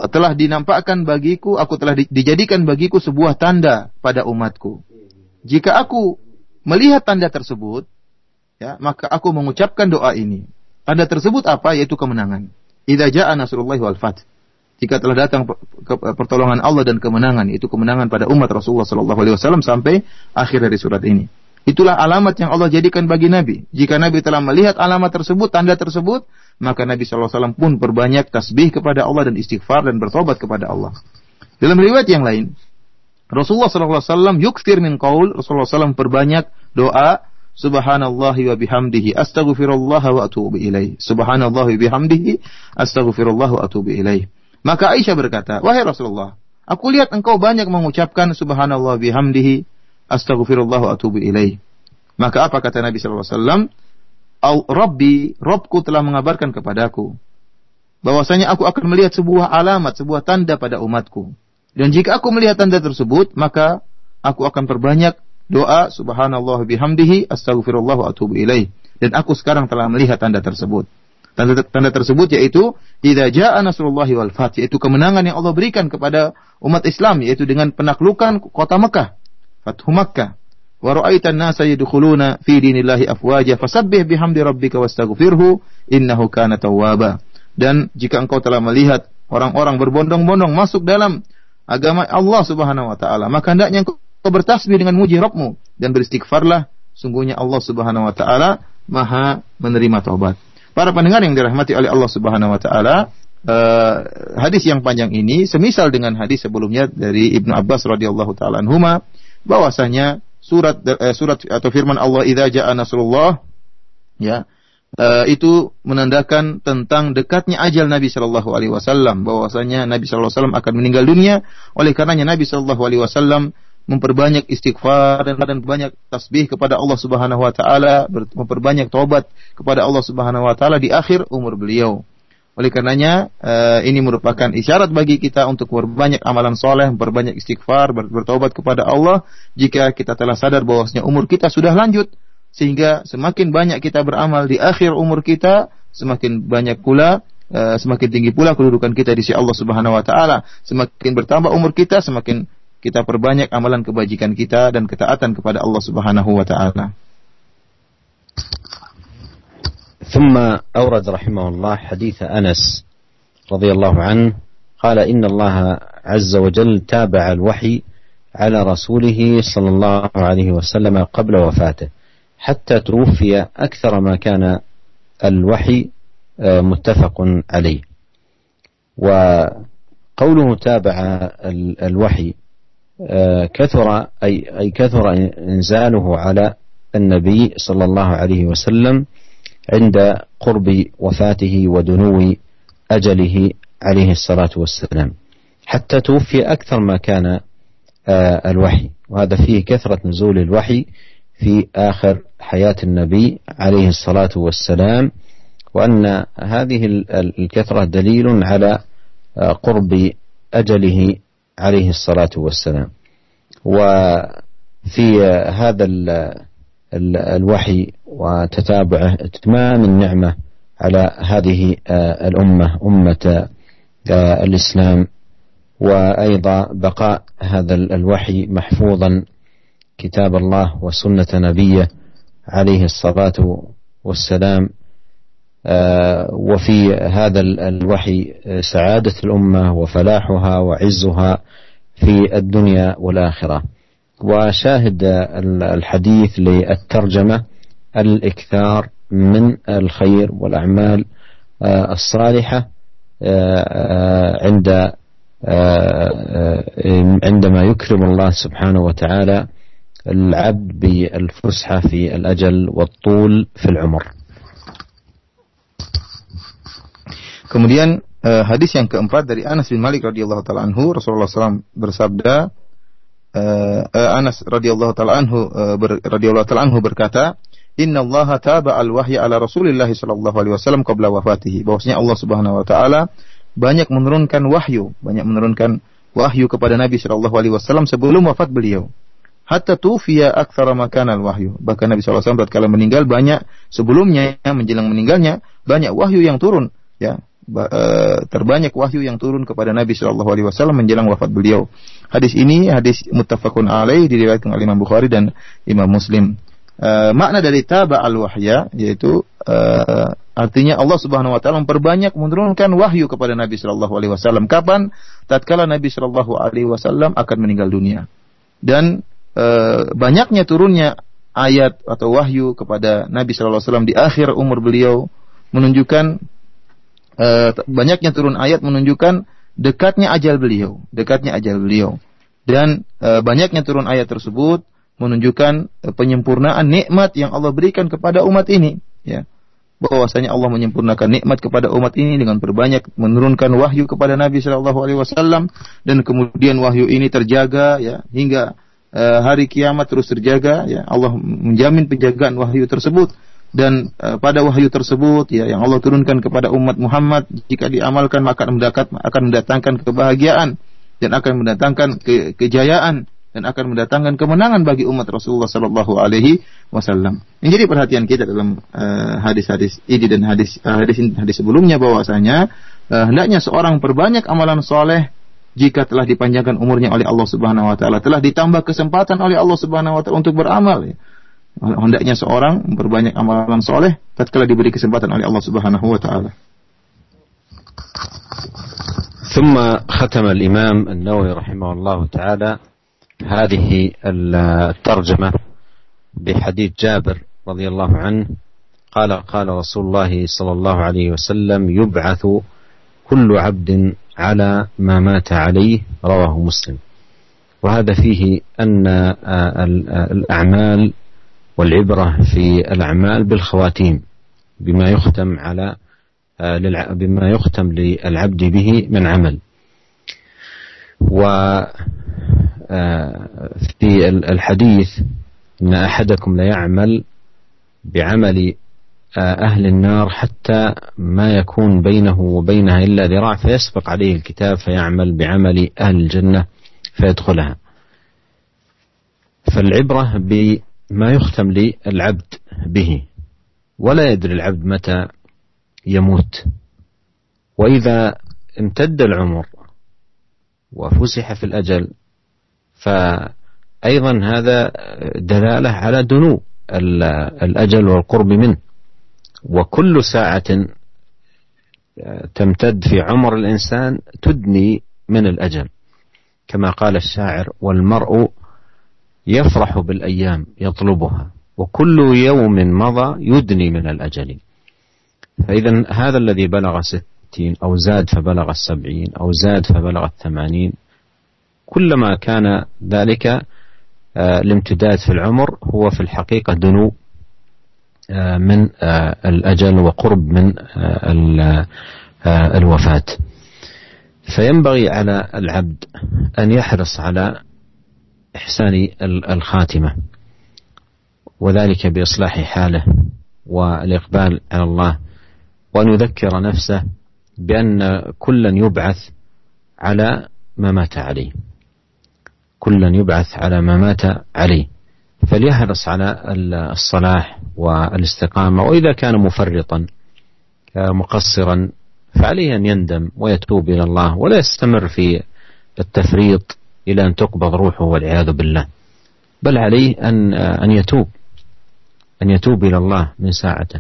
telah dinampakkan bagiku, aku telah dijadikan bagiku sebuah tanda pada umatku. Jika aku melihat tanda tersebut, ya, maka aku mengucapkan doa ini. Tanda tersebut apa? Yaitu kemenangan. Idza jaa nasrullahi wal fath. Jika telah datang pertolongan Allah dan kemenangan, itu kemenangan pada umat Rasulullah SAW sampai akhir dari surat ini. Itulah alamat yang Allah jadikan bagi Nabi. Jika Nabi telah melihat alamat tersebut, tanda tersebut, maka Nabi SAW pun berbanyak tasbih kepada Allah dan istighfar dan bertobat kepada Allah. Dalam riwayat yang lain, Rasulullah SAW yukfir min qaul, Rasulullah SAW berbanyak doa, Subhanallahi wa bihamdihi astaghfirullah wa atubu ilaih. Subhanallahi wa bihamdihi astaghfirullah wa atubu ilaih. Maka Aisyah berkata, "Wahai Rasulullah, aku lihat engkau banyak mengucapkan subhanallah bihamdihi astaghfirullah wa atubu ilaih. Maka apa kata Nabi sallallahu alaihi wasallam? Rabbi, Robku telah mengabarkan kepadaku bahwasanya aku akan melihat sebuah alamat, sebuah tanda pada umatku. Dan jika aku melihat tanda tersebut, maka aku akan perbanyak doa subhanallah bihamdihi astaghfirullah wa atubu ilaih. Dan aku sekarang telah melihat tanda tersebut. Tanda, tanda tersebut yaitu idza jaa nasrullahi wal fath yaitu kemenangan yang Allah berikan kepada umat Islam yaitu dengan penaklukan kota Mekah Fathu Makkah. Wa ra'aitan nasa yadkhuluna fi dinillahi afwaja fasabbih bihamdi rabbika wastaghfirhu innahu kana tawwaba. Dan jika engkau telah melihat orang-orang berbondong-bondong masuk dalam agama Allah Subhanahu wa taala, maka hendaknya engkau bertasbih dengan muji Rabbmu dan beristighfarlah, sungguhnya Allah Subhanahu wa taala Maha menerima taubat. Para pendengar yang dirahmati oleh Allah Subhanahu wa taala, uh, hadis yang panjang ini semisal dengan hadis sebelumnya dari Ibnu Abbas radhiyallahu taala anhuma bahwasanya surat uh, surat atau firman Allah idza jaa nasrullah ya uh, itu menandakan tentang dekatnya ajal Nabi Shallallahu Alaihi Wasallam bahwasanya Nabi Shallallahu Alaihi Wasallam akan meninggal dunia oleh karenanya Nabi Shallallahu Alaihi Wasallam memperbanyak istighfar dan, dan banyak tasbih kepada Allah Subhanahu wa taala, memperbanyak taubat kepada Allah Subhanahu wa taala di akhir umur beliau. Oleh karenanya uh, ini merupakan isyarat bagi kita untuk berbanyak amalan soleh, berbanyak istighfar, ber bertobat kepada Allah jika kita telah sadar bahwasanya umur kita sudah lanjut sehingga semakin banyak kita beramal di akhir umur kita, semakin banyak pula uh, semakin tinggi pula kedudukan kita di sisi Allah Subhanahu wa taala. Semakin bertambah umur kita, semakin kita perbanyak amalan kebajikan kita dan ketaatan kepada Allah Subhanahu wa taala. ثم أورد رحمه الله حديث أنس رضي الله عنه قال إن الله عز وجل تابع الوحي على رسوله صلى الله عليه وسلم قبل وفاته حتى توفي أكثر ما كان الوحي آه، متفق عليه. وقوله تابع الوحي آه، كثر أي, أي كثر إنزاله على النبي صلى الله عليه وسلم عند قرب وفاته ودنو أجله عليه الصلاة والسلام. حتى توفي أكثر ما كان آه، الوحي. وهذا فيه كثرة نزول الوحي في آخر حياة النبي عليه الصلاة والسلام. وأن هذه الكثرة دليل على آه، قرب أجله عليه الصلاة والسلام. وفي هذا الوحي وتتابعه اتمام النعمة على هذه آه، الأمة أمة آه، الإسلام. وأيضا بقاء هذا الوحي محفوظا كتاب الله وسنة نبيه عليه الصلاة والسلام. آه، وفي هذا الوحي سعادة الأمة وفلاحها وعزها في الدنيا والآخرة. وشاهد الحديث للترجمة الإكثار من الخير والأعمال آه، الصالحة آه، عند عندما يكرم الله سبحانه وتعالى العبد بالفسحة في الأجل والطول في العمر. Kemudian hadis yang keempat dari Anas bin Malik radhiyallahu taala anhu Rasulullah SAW bersabda uh, Anas radhiyallahu taala anhu uh, ber, radhiyallahu taala anhu berkata Inna Allah taba al wahya ala Rasulillah sallallahu alaihi wasallam qabla wafatihi. Bahwasanya Allah Subhanahu wa taala banyak menurunkan wahyu, banyak menurunkan wahyu kepada Nabi sallallahu alaihi wasallam sebelum wafat beliau hatta tufiya aktsara makana wahyu. Bahkan Nabi SAW tatkala meninggal banyak sebelumnya menjelang meninggalnya banyak wahyu yang turun ya. E, terbanyak wahyu yang turun kepada Nabi Shallallahu Alaihi Wasallam menjelang wafat beliau. Hadis ini hadis muttafaqun alaih diriwayatkan oleh Imam Bukhari dan Imam Muslim. Uh, makna dari taba al wahya yaitu uh, artinya Allah Subhanahu wa taala memperbanyak menurunkan wahyu kepada Nabi sallallahu alaihi wasallam kapan tatkala Nabi sallallahu alaihi wasallam akan meninggal dunia dan e, banyaknya turunnya ayat atau wahyu kepada Nabi Shallallahu Alaihi Wasallam di akhir umur beliau menunjukkan e, banyaknya turun ayat menunjukkan dekatnya ajal beliau, dekatnya ajal beliau. Dan e, banyaknya turun ayat tersebut menunjukkan e, penyempurnaan nikmat yang Allah berikan kepada umat ini, ya. Bahwasanya Allah menyempurnakan nikmat kepada umat ini dengan berbanyak menurunkan wahyu kepada Nabi Shallallahu Alaihi Wasallam dan kemudian wahyu ini terjaga ya hingga hari kiamat terus terjaga ya. Allah menjamin penjagaan wahyu tersebut dan uh, pada wahyu tersebut ya yang Allah turunkan kepada umat Muhammad jika diamalkan maka mendakat akan mendatangkan kebahagiaan dan akan mendatangkan ke, kejayaan dan akan mendatangkan kemenangan bagi umat Rasulullah Sallallahu Alaihi Wasallam. Jadi perhatian kita dalam eh, hadis-hadis uh, ini dan hadis uh, hadis sebelumnya bahwasanya uh, hendaknya seorang perbanyak amalan soleh jika telah dipanjangkan umurnya oleh Allah Subhanahu wa taala, telah ditambah kesempatan oleh Allah Subhanahu wa taala untuk beramal ya. Hendaknya seorang memperbanyak amalan soleh tatkala diberi kesempatan oleh Allah Subhanahu wa taala. ثم ختم الإمام النووي رحمه الله تعالى هذه الترجمة بحديث جابر رضي الله عنه قال قال رسول الله صلى الله عليه وسلم يبعث كل عبد على ما مات عليه رواه مسلم وهذا فيه أن الأعمال والعبرة في الأعمال بالخواتيم بما يختم على بما يختم للعبد به من عمل. وفي الحديث إن أحدكم ليعمل بعمل أهل النار حتى ما يكون بينه وبينها إلا ذراع فيسبق عليه الكتاب فيعمل بعمل أهل الجنة فيدخلها. فالعبرة بما يختم للعبد به. ولا يدري العبد متى يموت. وإذا امتد العمر وفسح في الأجل فأيضا هذا دلالة على دنو الأجل والقرب منه. وكل ساعة تمتد في عمر الإنسان تدني من الأجل. كما قال الشاعر والمرء يفرح بالأيام يطلبها وكل يوم مضى يدني من الأجل. فإذا هذا الذي بلغ ستين أو زاد فبلغ السبعين أو زاد فبلغ الثمانين كلما كان ذلك آه، الامتداد في العمر هو في الحقيقة دنو آه، من آه، الأجل وقرب من الوفاة. فينبغي على العبد أن يحرص على إحسان الخاتمة. وذلك بإصلاح حاله والإقبال على الله. وأن يذكر نفسه بأن كلا يبعث على ما مات عليه. كلا يبعث على ما مات عليه. فليحرص على الصلاح والاستقامة. وإذا كان مفرطا مقصرا فعليه أن يندم ويتوب إلى الله ولا يستمر في التفريط إلى أن تقبض روحه والعياذ بالله. بل عليه أن أن يتوب أن يتوب إلى الله من ساعته.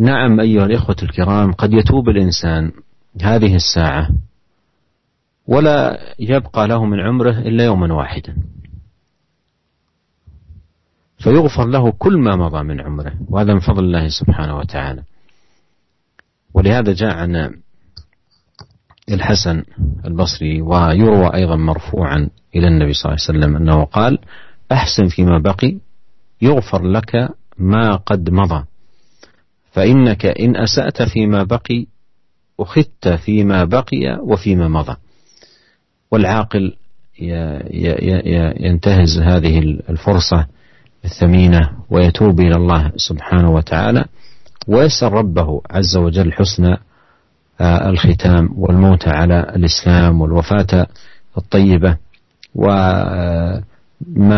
نعم أيها الإخوة الكرام قد يتوب الإنسان هذه الساعة ولا يبقى له من عمره إلا يوما واحدا. فيغفر له كل ما مضى من عمره وهذا من فضل الله سبحانه وتعالى. ولهذا جاء عن الحسن البصري ويروى أيضا مرفوعا إلى النبي صلى الله عليه وسلم أنه قال أحسن فيما بقي يغفر لك ما قد مضى. فإنك إن أسأت فيما بقي أخذت فيما بقي وفيما مضى. والعاقل ينتهز هذه الفرصة الثمينة ويتوب إلى الله سبحانه وتعالى ويسأل ربه عز وجل حسن الختام والموت على الإسلام والوفاة الطيبة وما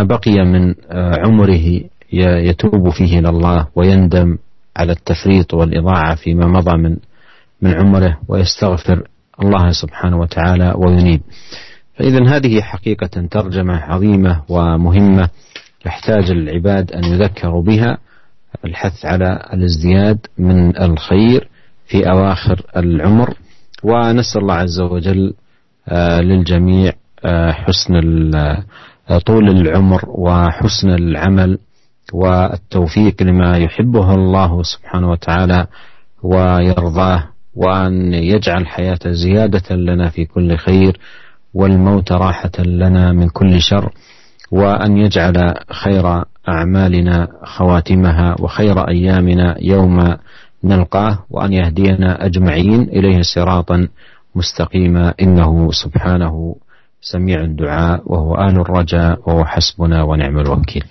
بقي من آه، عمره يتوب فيه إلى الله ويندم على التفريط والإضاعة فيما مضى من من عمره ويستغفر الله سبحانه وتعالى وينيب. فإذا هذه حقيقة ترجمة عظيمة ومهمة يحتاج العباد أن يذكروا بها الحث على الازدياد من الخير في أواخر العمر ونسأل الله عز وجل آه، للجميع آه، حسن آه، طول العمر وحسن العمل والتوفيق لما يحبه الله سبحانه وتعالى ويرضاه وأن يجعل الحياة زيادة لنا في كل خير والموت راحة لنا من كل شر وأن يجعل خير أعمالنا خواتمها وخير أيامنا يوم نلقاه وأن يهدينا أجمعين إليه صراطا مستقيما إنه سبحانه سميع الدعاء وهو آل الرجاء وهو حسبنا ونعم الوكيل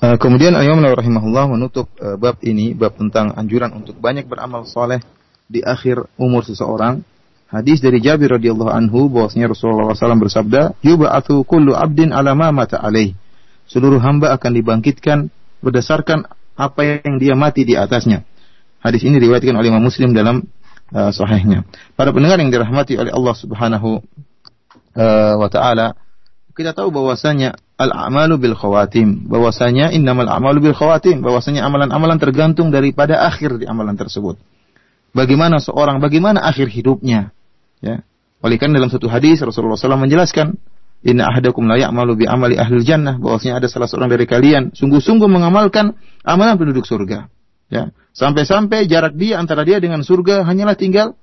Uh, kemudian Imam Nawawi rahimahullah menutup uh, bab ini, bab tentang anjuran untuk banyak beramal soleh di akhir umur seseorang. Hadis dari Jabir radhiyallahu anhu bahwasanya Rasulullah SAW bersabda, "Yub'atsu kullu 'abdin 'ala ma mata alaih." Seluruh hamba akan dibangkitkan berdasarkan apa yang dia mati di atasnya. Hadis ini diriwayatkan oleh Imam Muslim dalam uh, sahihnya. Para pendengar yang dirahmati oleh Allah Subhanahu uh, wa taala, kita tahu bahwasanya al-amalu bil khawatim, bahwasanya innamal a'malu bil khawatim, bahwasanya amalan-amalan tergantung daripada akhir di amalan tersebut. Bagaimana seorang, bagaimana akhir hidupnya, ya. Oleh karena dalam satu hadis Rasulullah SAW menjelaskan Inna ahadakum la ya'malu bi amali ahli jannah bahwasanya ada salah seorang dari kalian sungguh-sungguh mengamalkan amalan penduduk surga. Ya, sampai-sampai jarak dia antara dia dengan surga hanyalah tinggal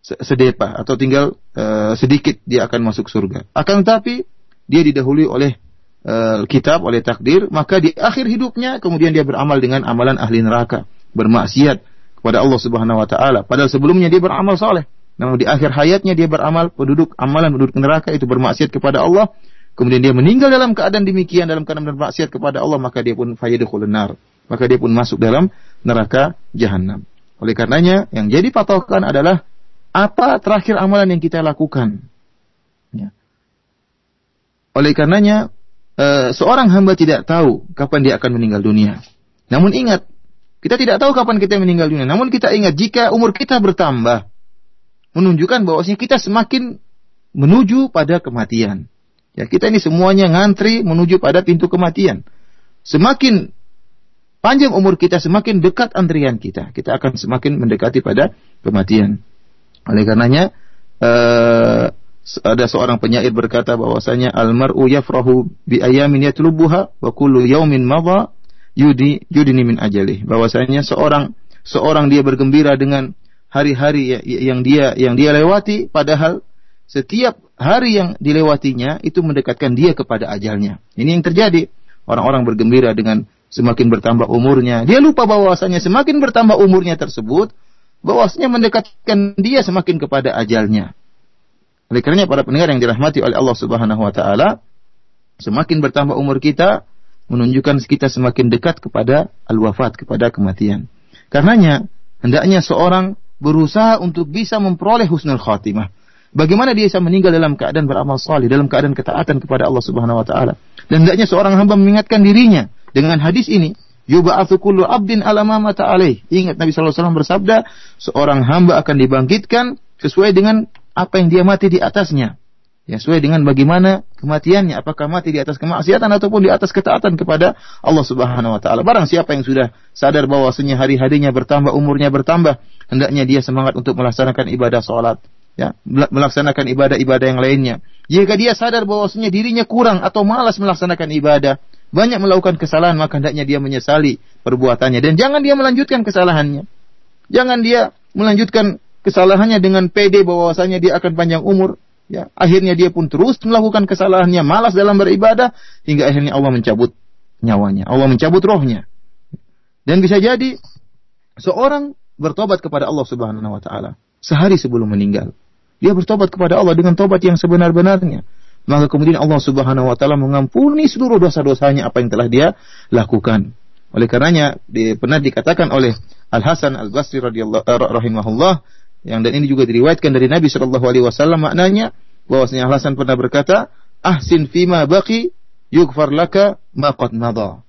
sedepa atau tinggal uh, sedikit dia akan masuk surga. Akan tetapi dia didahului oleh uh, kitab, oleh takdir, maka di akhir hidupnya kemudian dia beramal dengan amalan ahli neraka, bermaksiat kepada Allah Subhanahu wa taala. Padahal sebelumnya dia beramal saleh. Namun di akhir hayatnya dia beramal penduduk amalan penduduk neraka itu bermaksiat kepada Allah. Kemudian dia meninggal dalam keadaan demikian dalam keadaan bermaksiat kepada Allah maka dia pun fayyadkhulun nar. Maka dia pun masuk dalam neraka jahanam. Oleh karenanya yang jadi patokan adalah apa terakhir amalan yang kita lakukan. Ya. Oleh karenanya e, seorang hamba tidak tahu kapan dia akan meninggal dunia. Namun ingat, kita tidak tahu kapan kita meninggal dunia. Namun kita ingat jika umur kita bertambah, menunjukkan bahwasanya kita semakin menuju pada kematian. Ya, kita ini semuanya ngantri menuju pada pintu kematian. Semakin panjang umur kita, semakin dekat antrian kita. Kita akan semakin mendekati pada kematian. Oleh karenanya, uh, ada seorang penyair berkata bahwasanya almaru yafrahu bi ayamin yatlubuha wa kullu yaumin madha yudi yudini min ajali. Bahwasanya seorang seorang dia bergembira dengan hari-hari ya, yang dia yang dia lewati padahal setiap hari yang dilewatinya itu mendekatkan dia kepada ajalnya. Ini yang terjadi. Orang-orang bergembira dengan semakin bertambah umurnya. Dia lupa bahwasanya semakin bertambah umurnya tersebut, bahwasanya mendekatkan dia semakin kepada ajalnya. Oleh karenanya para pendengar yang dirahmati oleh Allah Subhanahu wa taala, semakin bertambah umur kita menunjukkan kita semakin dekat kepada al-wafat, kepada kematian. Karenanya hendaknya seorang berusaha untuk bisa memperoleh husnul khatimah. Bagaimana dia bisa meninggal dalam keadaan beramal salih, dalam keadaan ketaatan kepada Allah Subhanahu wa taala. Dan hendaknya seorang hamba mengingatkan dirinya dengan hadis ini, yub'atsu kullu 'abdin ala ma mata alaih. Ingat Nabi sallallahu alaihi wasallam bersabda, seorang hamba akan dibangkitkan sesuai dengan apa yang dia mati di atasnya. Ya, sesuai dengan bagaimana kematiannya, apakah mati di atas kemaksiatan ataupun di atas ketaatan kepada Allah Subhanahu wa taala. Barang siapa yang sudah sadar bahwasanya hari-harinya bertambah, umurnya bertambah, hendaknya dia semangat untuk melaksanakan ibadah salat, ya, melaksanakan ibadah-ibadah yang lainnya. Jika dia sadar bahwasanya dirinya kurang atau malas melaksanakan ibadah, banyak melakukan kesalahan, maka hendaknya dia menyesali perbuatannya dan jangan dia melanjutkan kesalahannya. Jangan dia melanjutkan kesalahannya dengan pede bahwasanya dia akan panjang umur, Ya, akhirnya dia pun terus melakukan kesalahannya, malas dalam beribadah hingga akhirnya Allah mencabut nyawanya, Allah mencabut rohnya. Dan bisa jadi seorang bertobat kepada Allah Subhanahu wa taala sehari sebelum meninggal. Dia bertobat kepada Allah dengan tobat yang sebenar-benarnya. Maka kemudian Allah Subhanahu wa taala mengampuni seluruh dosa-dosanya apa yang telah dia lakukan. Oleh karenanya di, pernah dikatakan oleh Al Hasan Al Basri radhiyallahu uh, rahimahullah yang dan ini juga diriwayatkan dari Nabi Shallallahu Alaihi Wasallam maknanya bahwasanya Hasan pernah berkata ahsin fima baki yukfar laka maqad madha.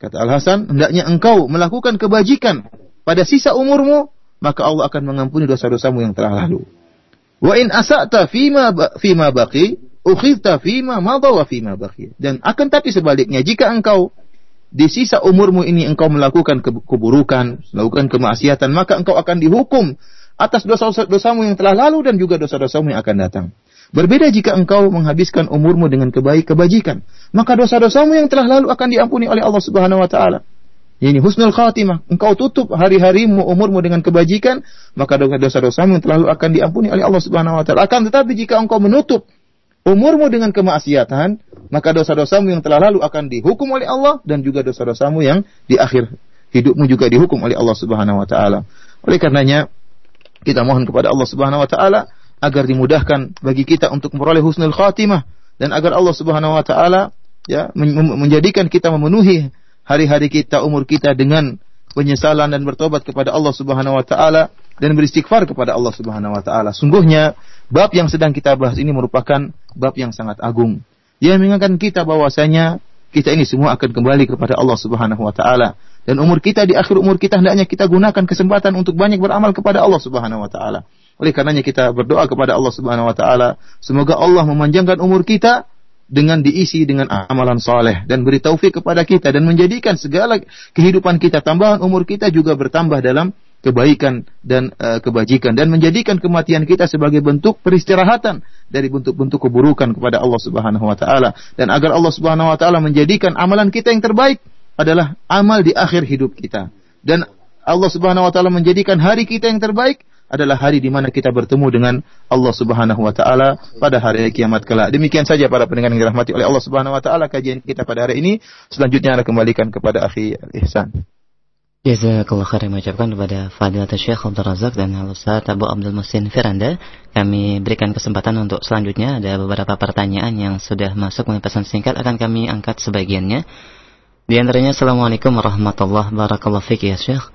Kata Al Hasan hendaknya engkau melakukan kebajikan pada sisa umurmu maka Allah akan mengampuni dosa-dosamu yang telah lalu. Wa in asa'ta fima fima baqi ukhidta fima madha wa fima baqi. Dan akan tapi sebaliknya jika engkau di sisa umurmu ini engkau melakukan keburukan, melakukan kemaksiatan, maka engkau akan dihukum atas dosa-dosamu yang telah lalu dan juga dosa-dosamu yang akan datang. Berbeda jika engkau menghabiskan umurmu dengan kebaik kebajikan, maka dosa-dosamu yang telah lalu akan diampuni oleh Allah Subhanahu wa taala. Ini husnul khatimah. Engkau tutup hari-harimu, umurmu dengan kebajikan, maka dosa-dosamu yang telah lalu akan diampuni oleh Allah Subhanahu wa taala. Akan tetapi jika engkau menutup umurmu dengan kemaksiatan, maka dosa-dosamu yang telah lalu akan dihukum oleh Allah dan juga dosa-dosamu yang di akhir hidupmu juga dihukum oleh Allah Subhanahu wa taala. Oleh karenanya kita mohon kepada Allah Subhanahu wa taala agar dimudahkan bagi kita untuk memperoleh husnul khatimah dan agar Allah Subhanahu wa taala ya menjadikan kita memenuhi hari-hari kita, umur kita dengan penyesalan dan bertobat kepada Allah Subhanahu wa taala dan beristighfar kepada Allah Subhanahu wa taala. Sungguhnya bab yang sedang kita bahas ini merupakan bab yang sangat agung. Yang mengingatkan kita bahwasanya kita ini semua akan kembali kepada Allah Subhanahu wa taala dan umur kita di akhir umur kita hendaknya kita gunakan kesempatan untuk banyak beramal kepada Allah Subhanahu wa taala. Oleh karenanya kita berdoa kepada Allah Subhanahu wa taala, semoga Allah memanjangkan umur kita dengan diisi dengan amalan soleh dan beri taufik kepada kita dan menjadikan segala kehidupan kita tambahan umur kita juga bertambah dalam kebaikan dan uh, kebajikan dan menjadikan kematian kita sebagai bentuk peristirahatan dari bentuk-bentuk keburukan kepada Allah Subhanahu wa taala dan agar Allah Subhanahu wa taala menjadikan amalan kita yang terbaik adalah amal di akhir hidup kita dan Allah Subhanahu wa taala menjadikan hari kita yang terbaik adalah hari di mana kita bertemu dengan Allah Subhanahu wa taala pada hari kiamat kelak. Demikian saja para pendengar yang dirahmati oleh Allah Subhanahu wa taala kajian kita pada hari ini. Selanjutnya anda kembalikan kepada akhi Ihsan. Jazakallah khair mengucapkan kepada Fadilat Syekh Abdul Razak dan Ustaz Abu Abdul Musin Firanda. Kami berikan kesempatan untuk selanjutnya ada beberapa pertanyaan yang sudah masuk melalui pesan singkat akan kami angkat sebagiannya. Di antaranya Assalamualaikum warahmatullahi wabarakatuh ya Syekh.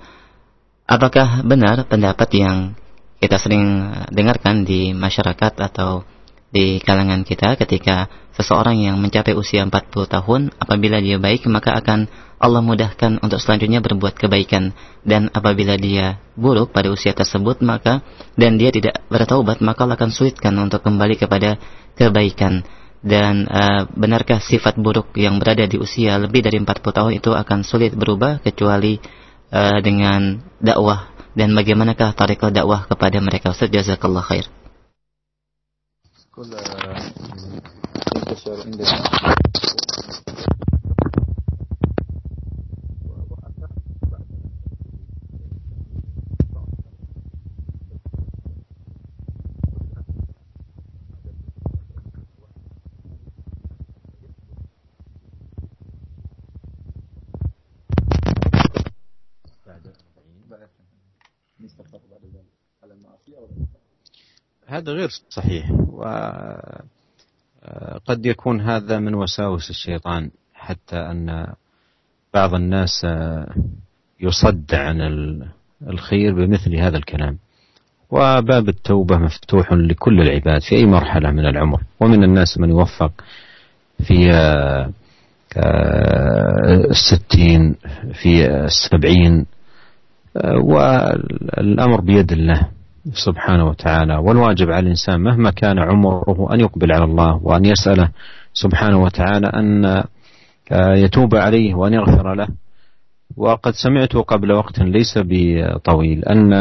Apakah benar pendapat yang kita sering dengarkan di masyarakat atau di kalangan kita ketika seseorang yang mencapai usia 40 tahun apabila dia baik maka akan Allah mudahkan untuk selanjutnya berbuat kebaikan dan apabila dia buruk pada usia tersebut maka dan dia tidak bertaubat maka Allah akan sulitkan untuk kembali kepada kebaikan dan uh, benarkah sifat buruk yang berada di usia lebih dari 40 tahun itu akan sulit berubah kecuali uh, dengan dakwah? Dan bagaimanakah tarikat dakwah kepada mereka? Ustaz jazakallah khair هذا غير صحيح وقد آه، يكون هذا من وساوس الشيطان حتى أن بعض الناس آه، يصد عن الخير بمثل هذا الكلام. وباب التوبة مفتوح لكل العباد في أي مرحلة من العمر. ومن الناس من يوفق في آه، الستين في السبعين والأمر بيد الله. سبحانه وتعالى. والواجب على الإنسان مهما كان عمره أن يقبل على الله وأن يسأله سبحانه وتعالى أن آه، يتوب عليه وأن يغفر له. وقد سمعت قبل وقت ليس بطويل أن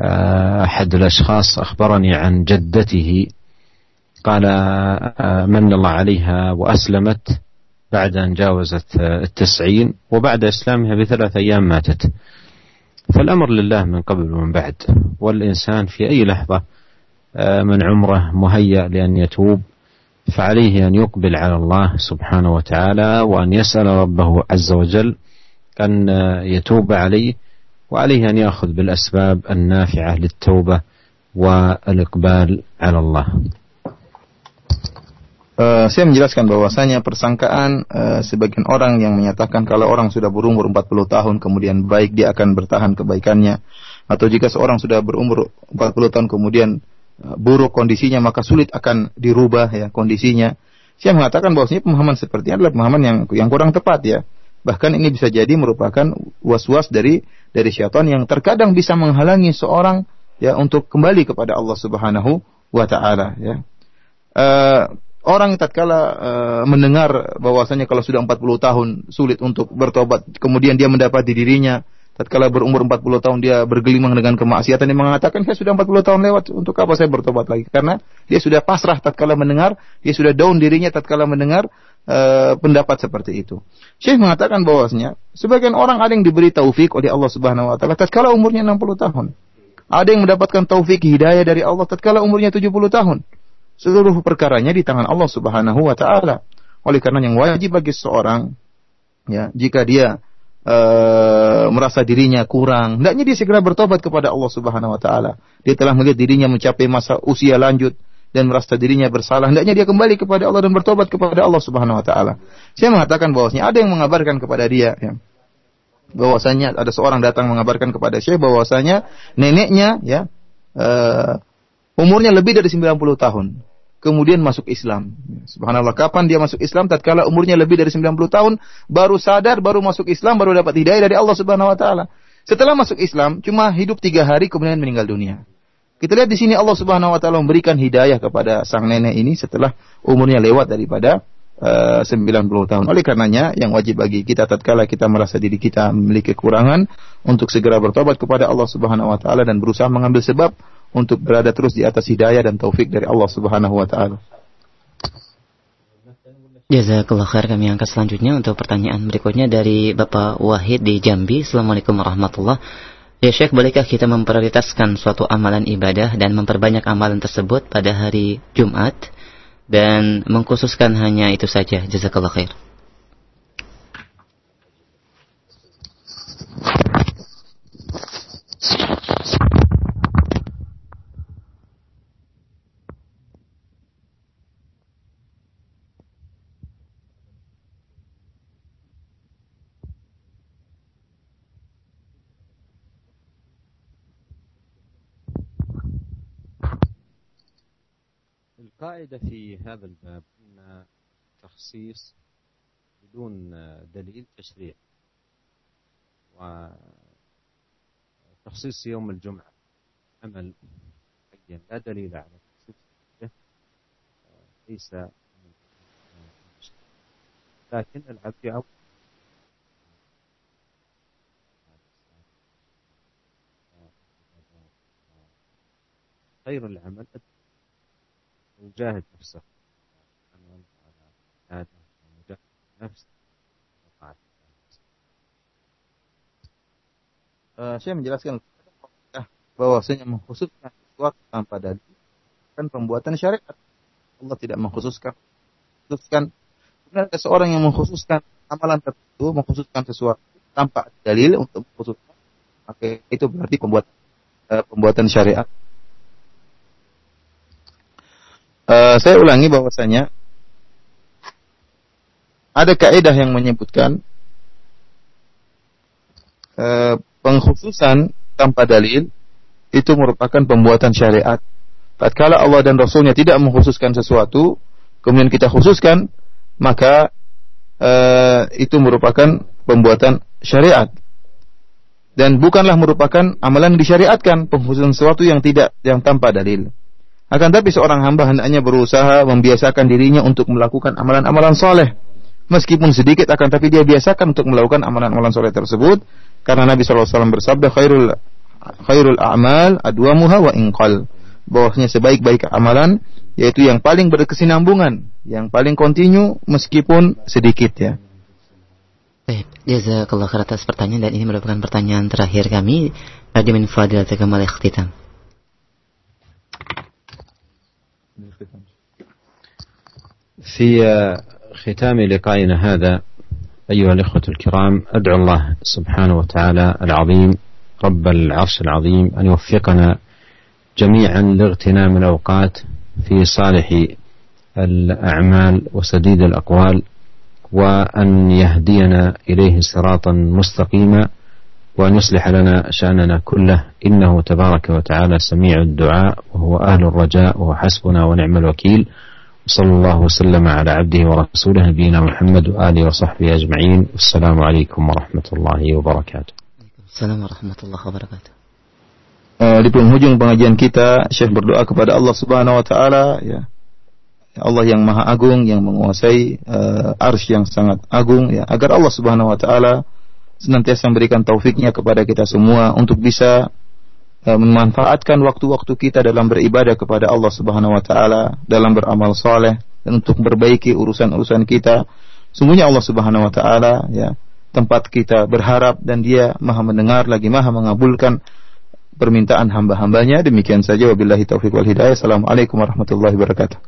آه، أحد الأشخاص أخبرني عن جدته. قال آه، من الله عليها وأسلمت بعد أن جاوزت التسعين وبعد إسلامها بثلاث أيام ماتت. فالأمر لله من قبل ومن بعد. والإنسان في أي لحظة آه، من عمره مهيأ لأن يتوب فعليه أن يقبل على الله سبحانه وتعالى وأن يسأل ربه عز وجل أن يتوب عليه وعليه أن يأخذ بالأسباب النافعة للتوبة والإقبال على الله. Uh, saya menjelaskan bahwasanya persangkaan uh, sebagian orang yang menyatakan kalau orang sudah berumur 40 tahun kemudian baik dia akan bertahan kebaikannya atau jika seorang sudah berumur 40 tahun kemudian uh, buruk kondisinya maka sulit akan dirubah ya kondisinya. Saya mengatakan bahwasanya pemahaman seperti ini adalah pemahaman yang yang kurang tepat ya. Bahkan ini bisa jadi merupakan was-was dari dari syaitan yang terkadang bisa menghalangi seorang ya untuk kembali kepada Allah Subhanahu wa taala ya. Uh, Orang tatkala uh, mendengar bahwasanya kalau sudah 40 tahun sulit untuk bertobat, kemudian dia mendapati dirinya tatkala berumur 40 tahun dia bergelimang dengan kemaksiatan dia mengatakan saya sudah 40 tahun lewat untuk apa saya bertobat lagi karena dia sudah pasrah tatkala mendengar dia sudah down dirinya tatkala mendengar uh, pendapat seperti itu. Syekh mengatakan bahwasanya sebagian orang ada yang diberi taufik oleh Allah Subhanahu wa taala tatkala umurnya 60 tahun. Ada yang mendapatkan taufik hidayah dari Allah tatkala umurnya 70 tahun. Seluruh perkaranya di tangan Allah Subhanahu wa taala. Oleh karena yang wajib bagi seorang ya, jika dia uh, merasa dirinya kurang, hendaknya dia segera bertobat kepada Allah Subhanahu wa taala. Dia telah melihat dirinya mencapai masa usia lanjut dan merasa dirinya bersalah, hendaknya dia kembali kepada Allah dan bertobat kepada Allah Subhanahu wa taala. Saya mengatakan bahwasanya ada yang mengabarkan kepada dia ya, bahwasanya ada seorang datang mengabarkan kepada Syekh bahwasanya neneknya ya uh, umurnya lebih dari 90 tahun kemudian masuk Islam. Subhanallah, kapan dia masuk Islam? Tatkala umurnya lebih dari 90 tahun, baru sadar, baru masuk Islam, baru dapat hidayah dari Allah Subhanahu wa taala. Setelah masuk Islam, cuma hidup tiga hari kemudian meninggal dunia. Kita lihat di sini Allah Subhanahu wa taala memberikan hidayah kepada sang nenek ini setelah umurnya lewat daripada uh, 90 tahun. Oleh karenanya yang wajib bagi kita tatkala kita merasa diri kita memiliki kekurangan untuk segera bertobat kepada Allah Subhanahu wa taala dan berusaha mengambil sebab untuk berada terus di atas hidayah dan taufik dari Allah Subhanahu wa taala. Jazakallah khair kami angkat selanjutnya untuk pertanyaan berikutnya dari Bapak Wahid di Jambi. Assalamualaikum warahmatullah. Ya Syekh, bolehkah kita memprioritaskan suatu amalan ibadah dan memperbanyak amalan tersebut pada hari Jumat dan mengkhususkan hanya itu saja? Jazakallah khair. القاعدة في هذا الباب أن تخصيص بدون دليل تشريع وتخصيص يوم الجمعة. عمل لا دليل على تخصيصه ليس لكن العبد أو خير العمل وجاهد نفسه عمل على عادة ومجاهد نفس Uh, saya menjelaskan bahwasanya mengkhususkan sesuatu tanpa dalil kan pembuatan syariat. Allah tidak mengkhususkan khususkan benar ada seorang yang mengkhususkan amalan tertentu, mengkhususkan sesuatu tanpa dalil untuk mengkhususkan, maka itu berarti pembuat uh, pembuatan syariat Uh, saya ulangi bahwasanya ada kaidah yang menyebutkan uh, pengkhususan tanpa dalil itu merupakan pembuatan syariat. Tatkala Allah dan Rasulnya tidak mengkhususkan sesuatu, kemudian kita khususkan, maka uh, itu merupakan pembuatan syariat. Dan bukanlah merupakan amalan disyariatkan pengkhususan sesuatu yang tidak yang tanpa dalil. Akan tapi seorang hamba hendaknya berusaha membiasakan dirinya untuk melakukan amalan-amalan soleh. Meskipun sedikit akan tapi dia biasakan untuk melakukan amalan-amalan soleh tersebut. Karena Nabi SAW bersabda khairul khairul a'mal adwamuha wa inqal. Bahwasanya sebaik-baik amalan yaitu yang paling berkesinambungan, yang paling kontinu meskipun sedikit ya. Baik, jazakallah atas pertanyaan dan ini merupakan pertanyaan terakhir kami. Rajin Fadilatul Kamal Ikhtitam. في ختام لقائنا هذا أيها الإخوة الكرام أدعو الله سبحانه وتعالى العظيم رب العرش العظيم أن يوفقنا جميعا لاغتنام الأوقات في صالح الأعمال وسديد الأقوال وأن يهدينا إليه صراطا مستقيما وأن يصلح لنا شأننا كله. إنه تبارك وتعالى سميع الدعاء وهو أهل الرجاء وهو حسبنا ونعم الوكيل. صلى الله وسلم على عبده ورسوله نبينا محمد وآله وصحبه أجمعين. والسلام عليكم ورحمة الله وبركاته. السلام ورحمة الله وبركاته. Di penghujung pengajian kita Syekh berdoa kepada Allah Subhanahu wa taala ya. Allah yang maha agung yang menguasai uh, arsy yang sangat agung ya agar Allah Subhanahu wa taala senantiasa memberikan taufiknya kepada kita semua untuk bisa Eh, memanfaatkan waktu-waktu kita dalam beribadah kepada Allah Subhanahu wa taala, dalam beramal soleh dan untuk memperbaiki urusan-urusan kita. Sungguhnya Allah Subhanahu wa taala ya tempat kita berharap dan dia Maha mendengar lagi Maha mengabulkan permintaan hamba-hambanya. Demikian saja wabillahi taufik wal hidayah. Assalamualaikum warahmatullahi wabarakatuh.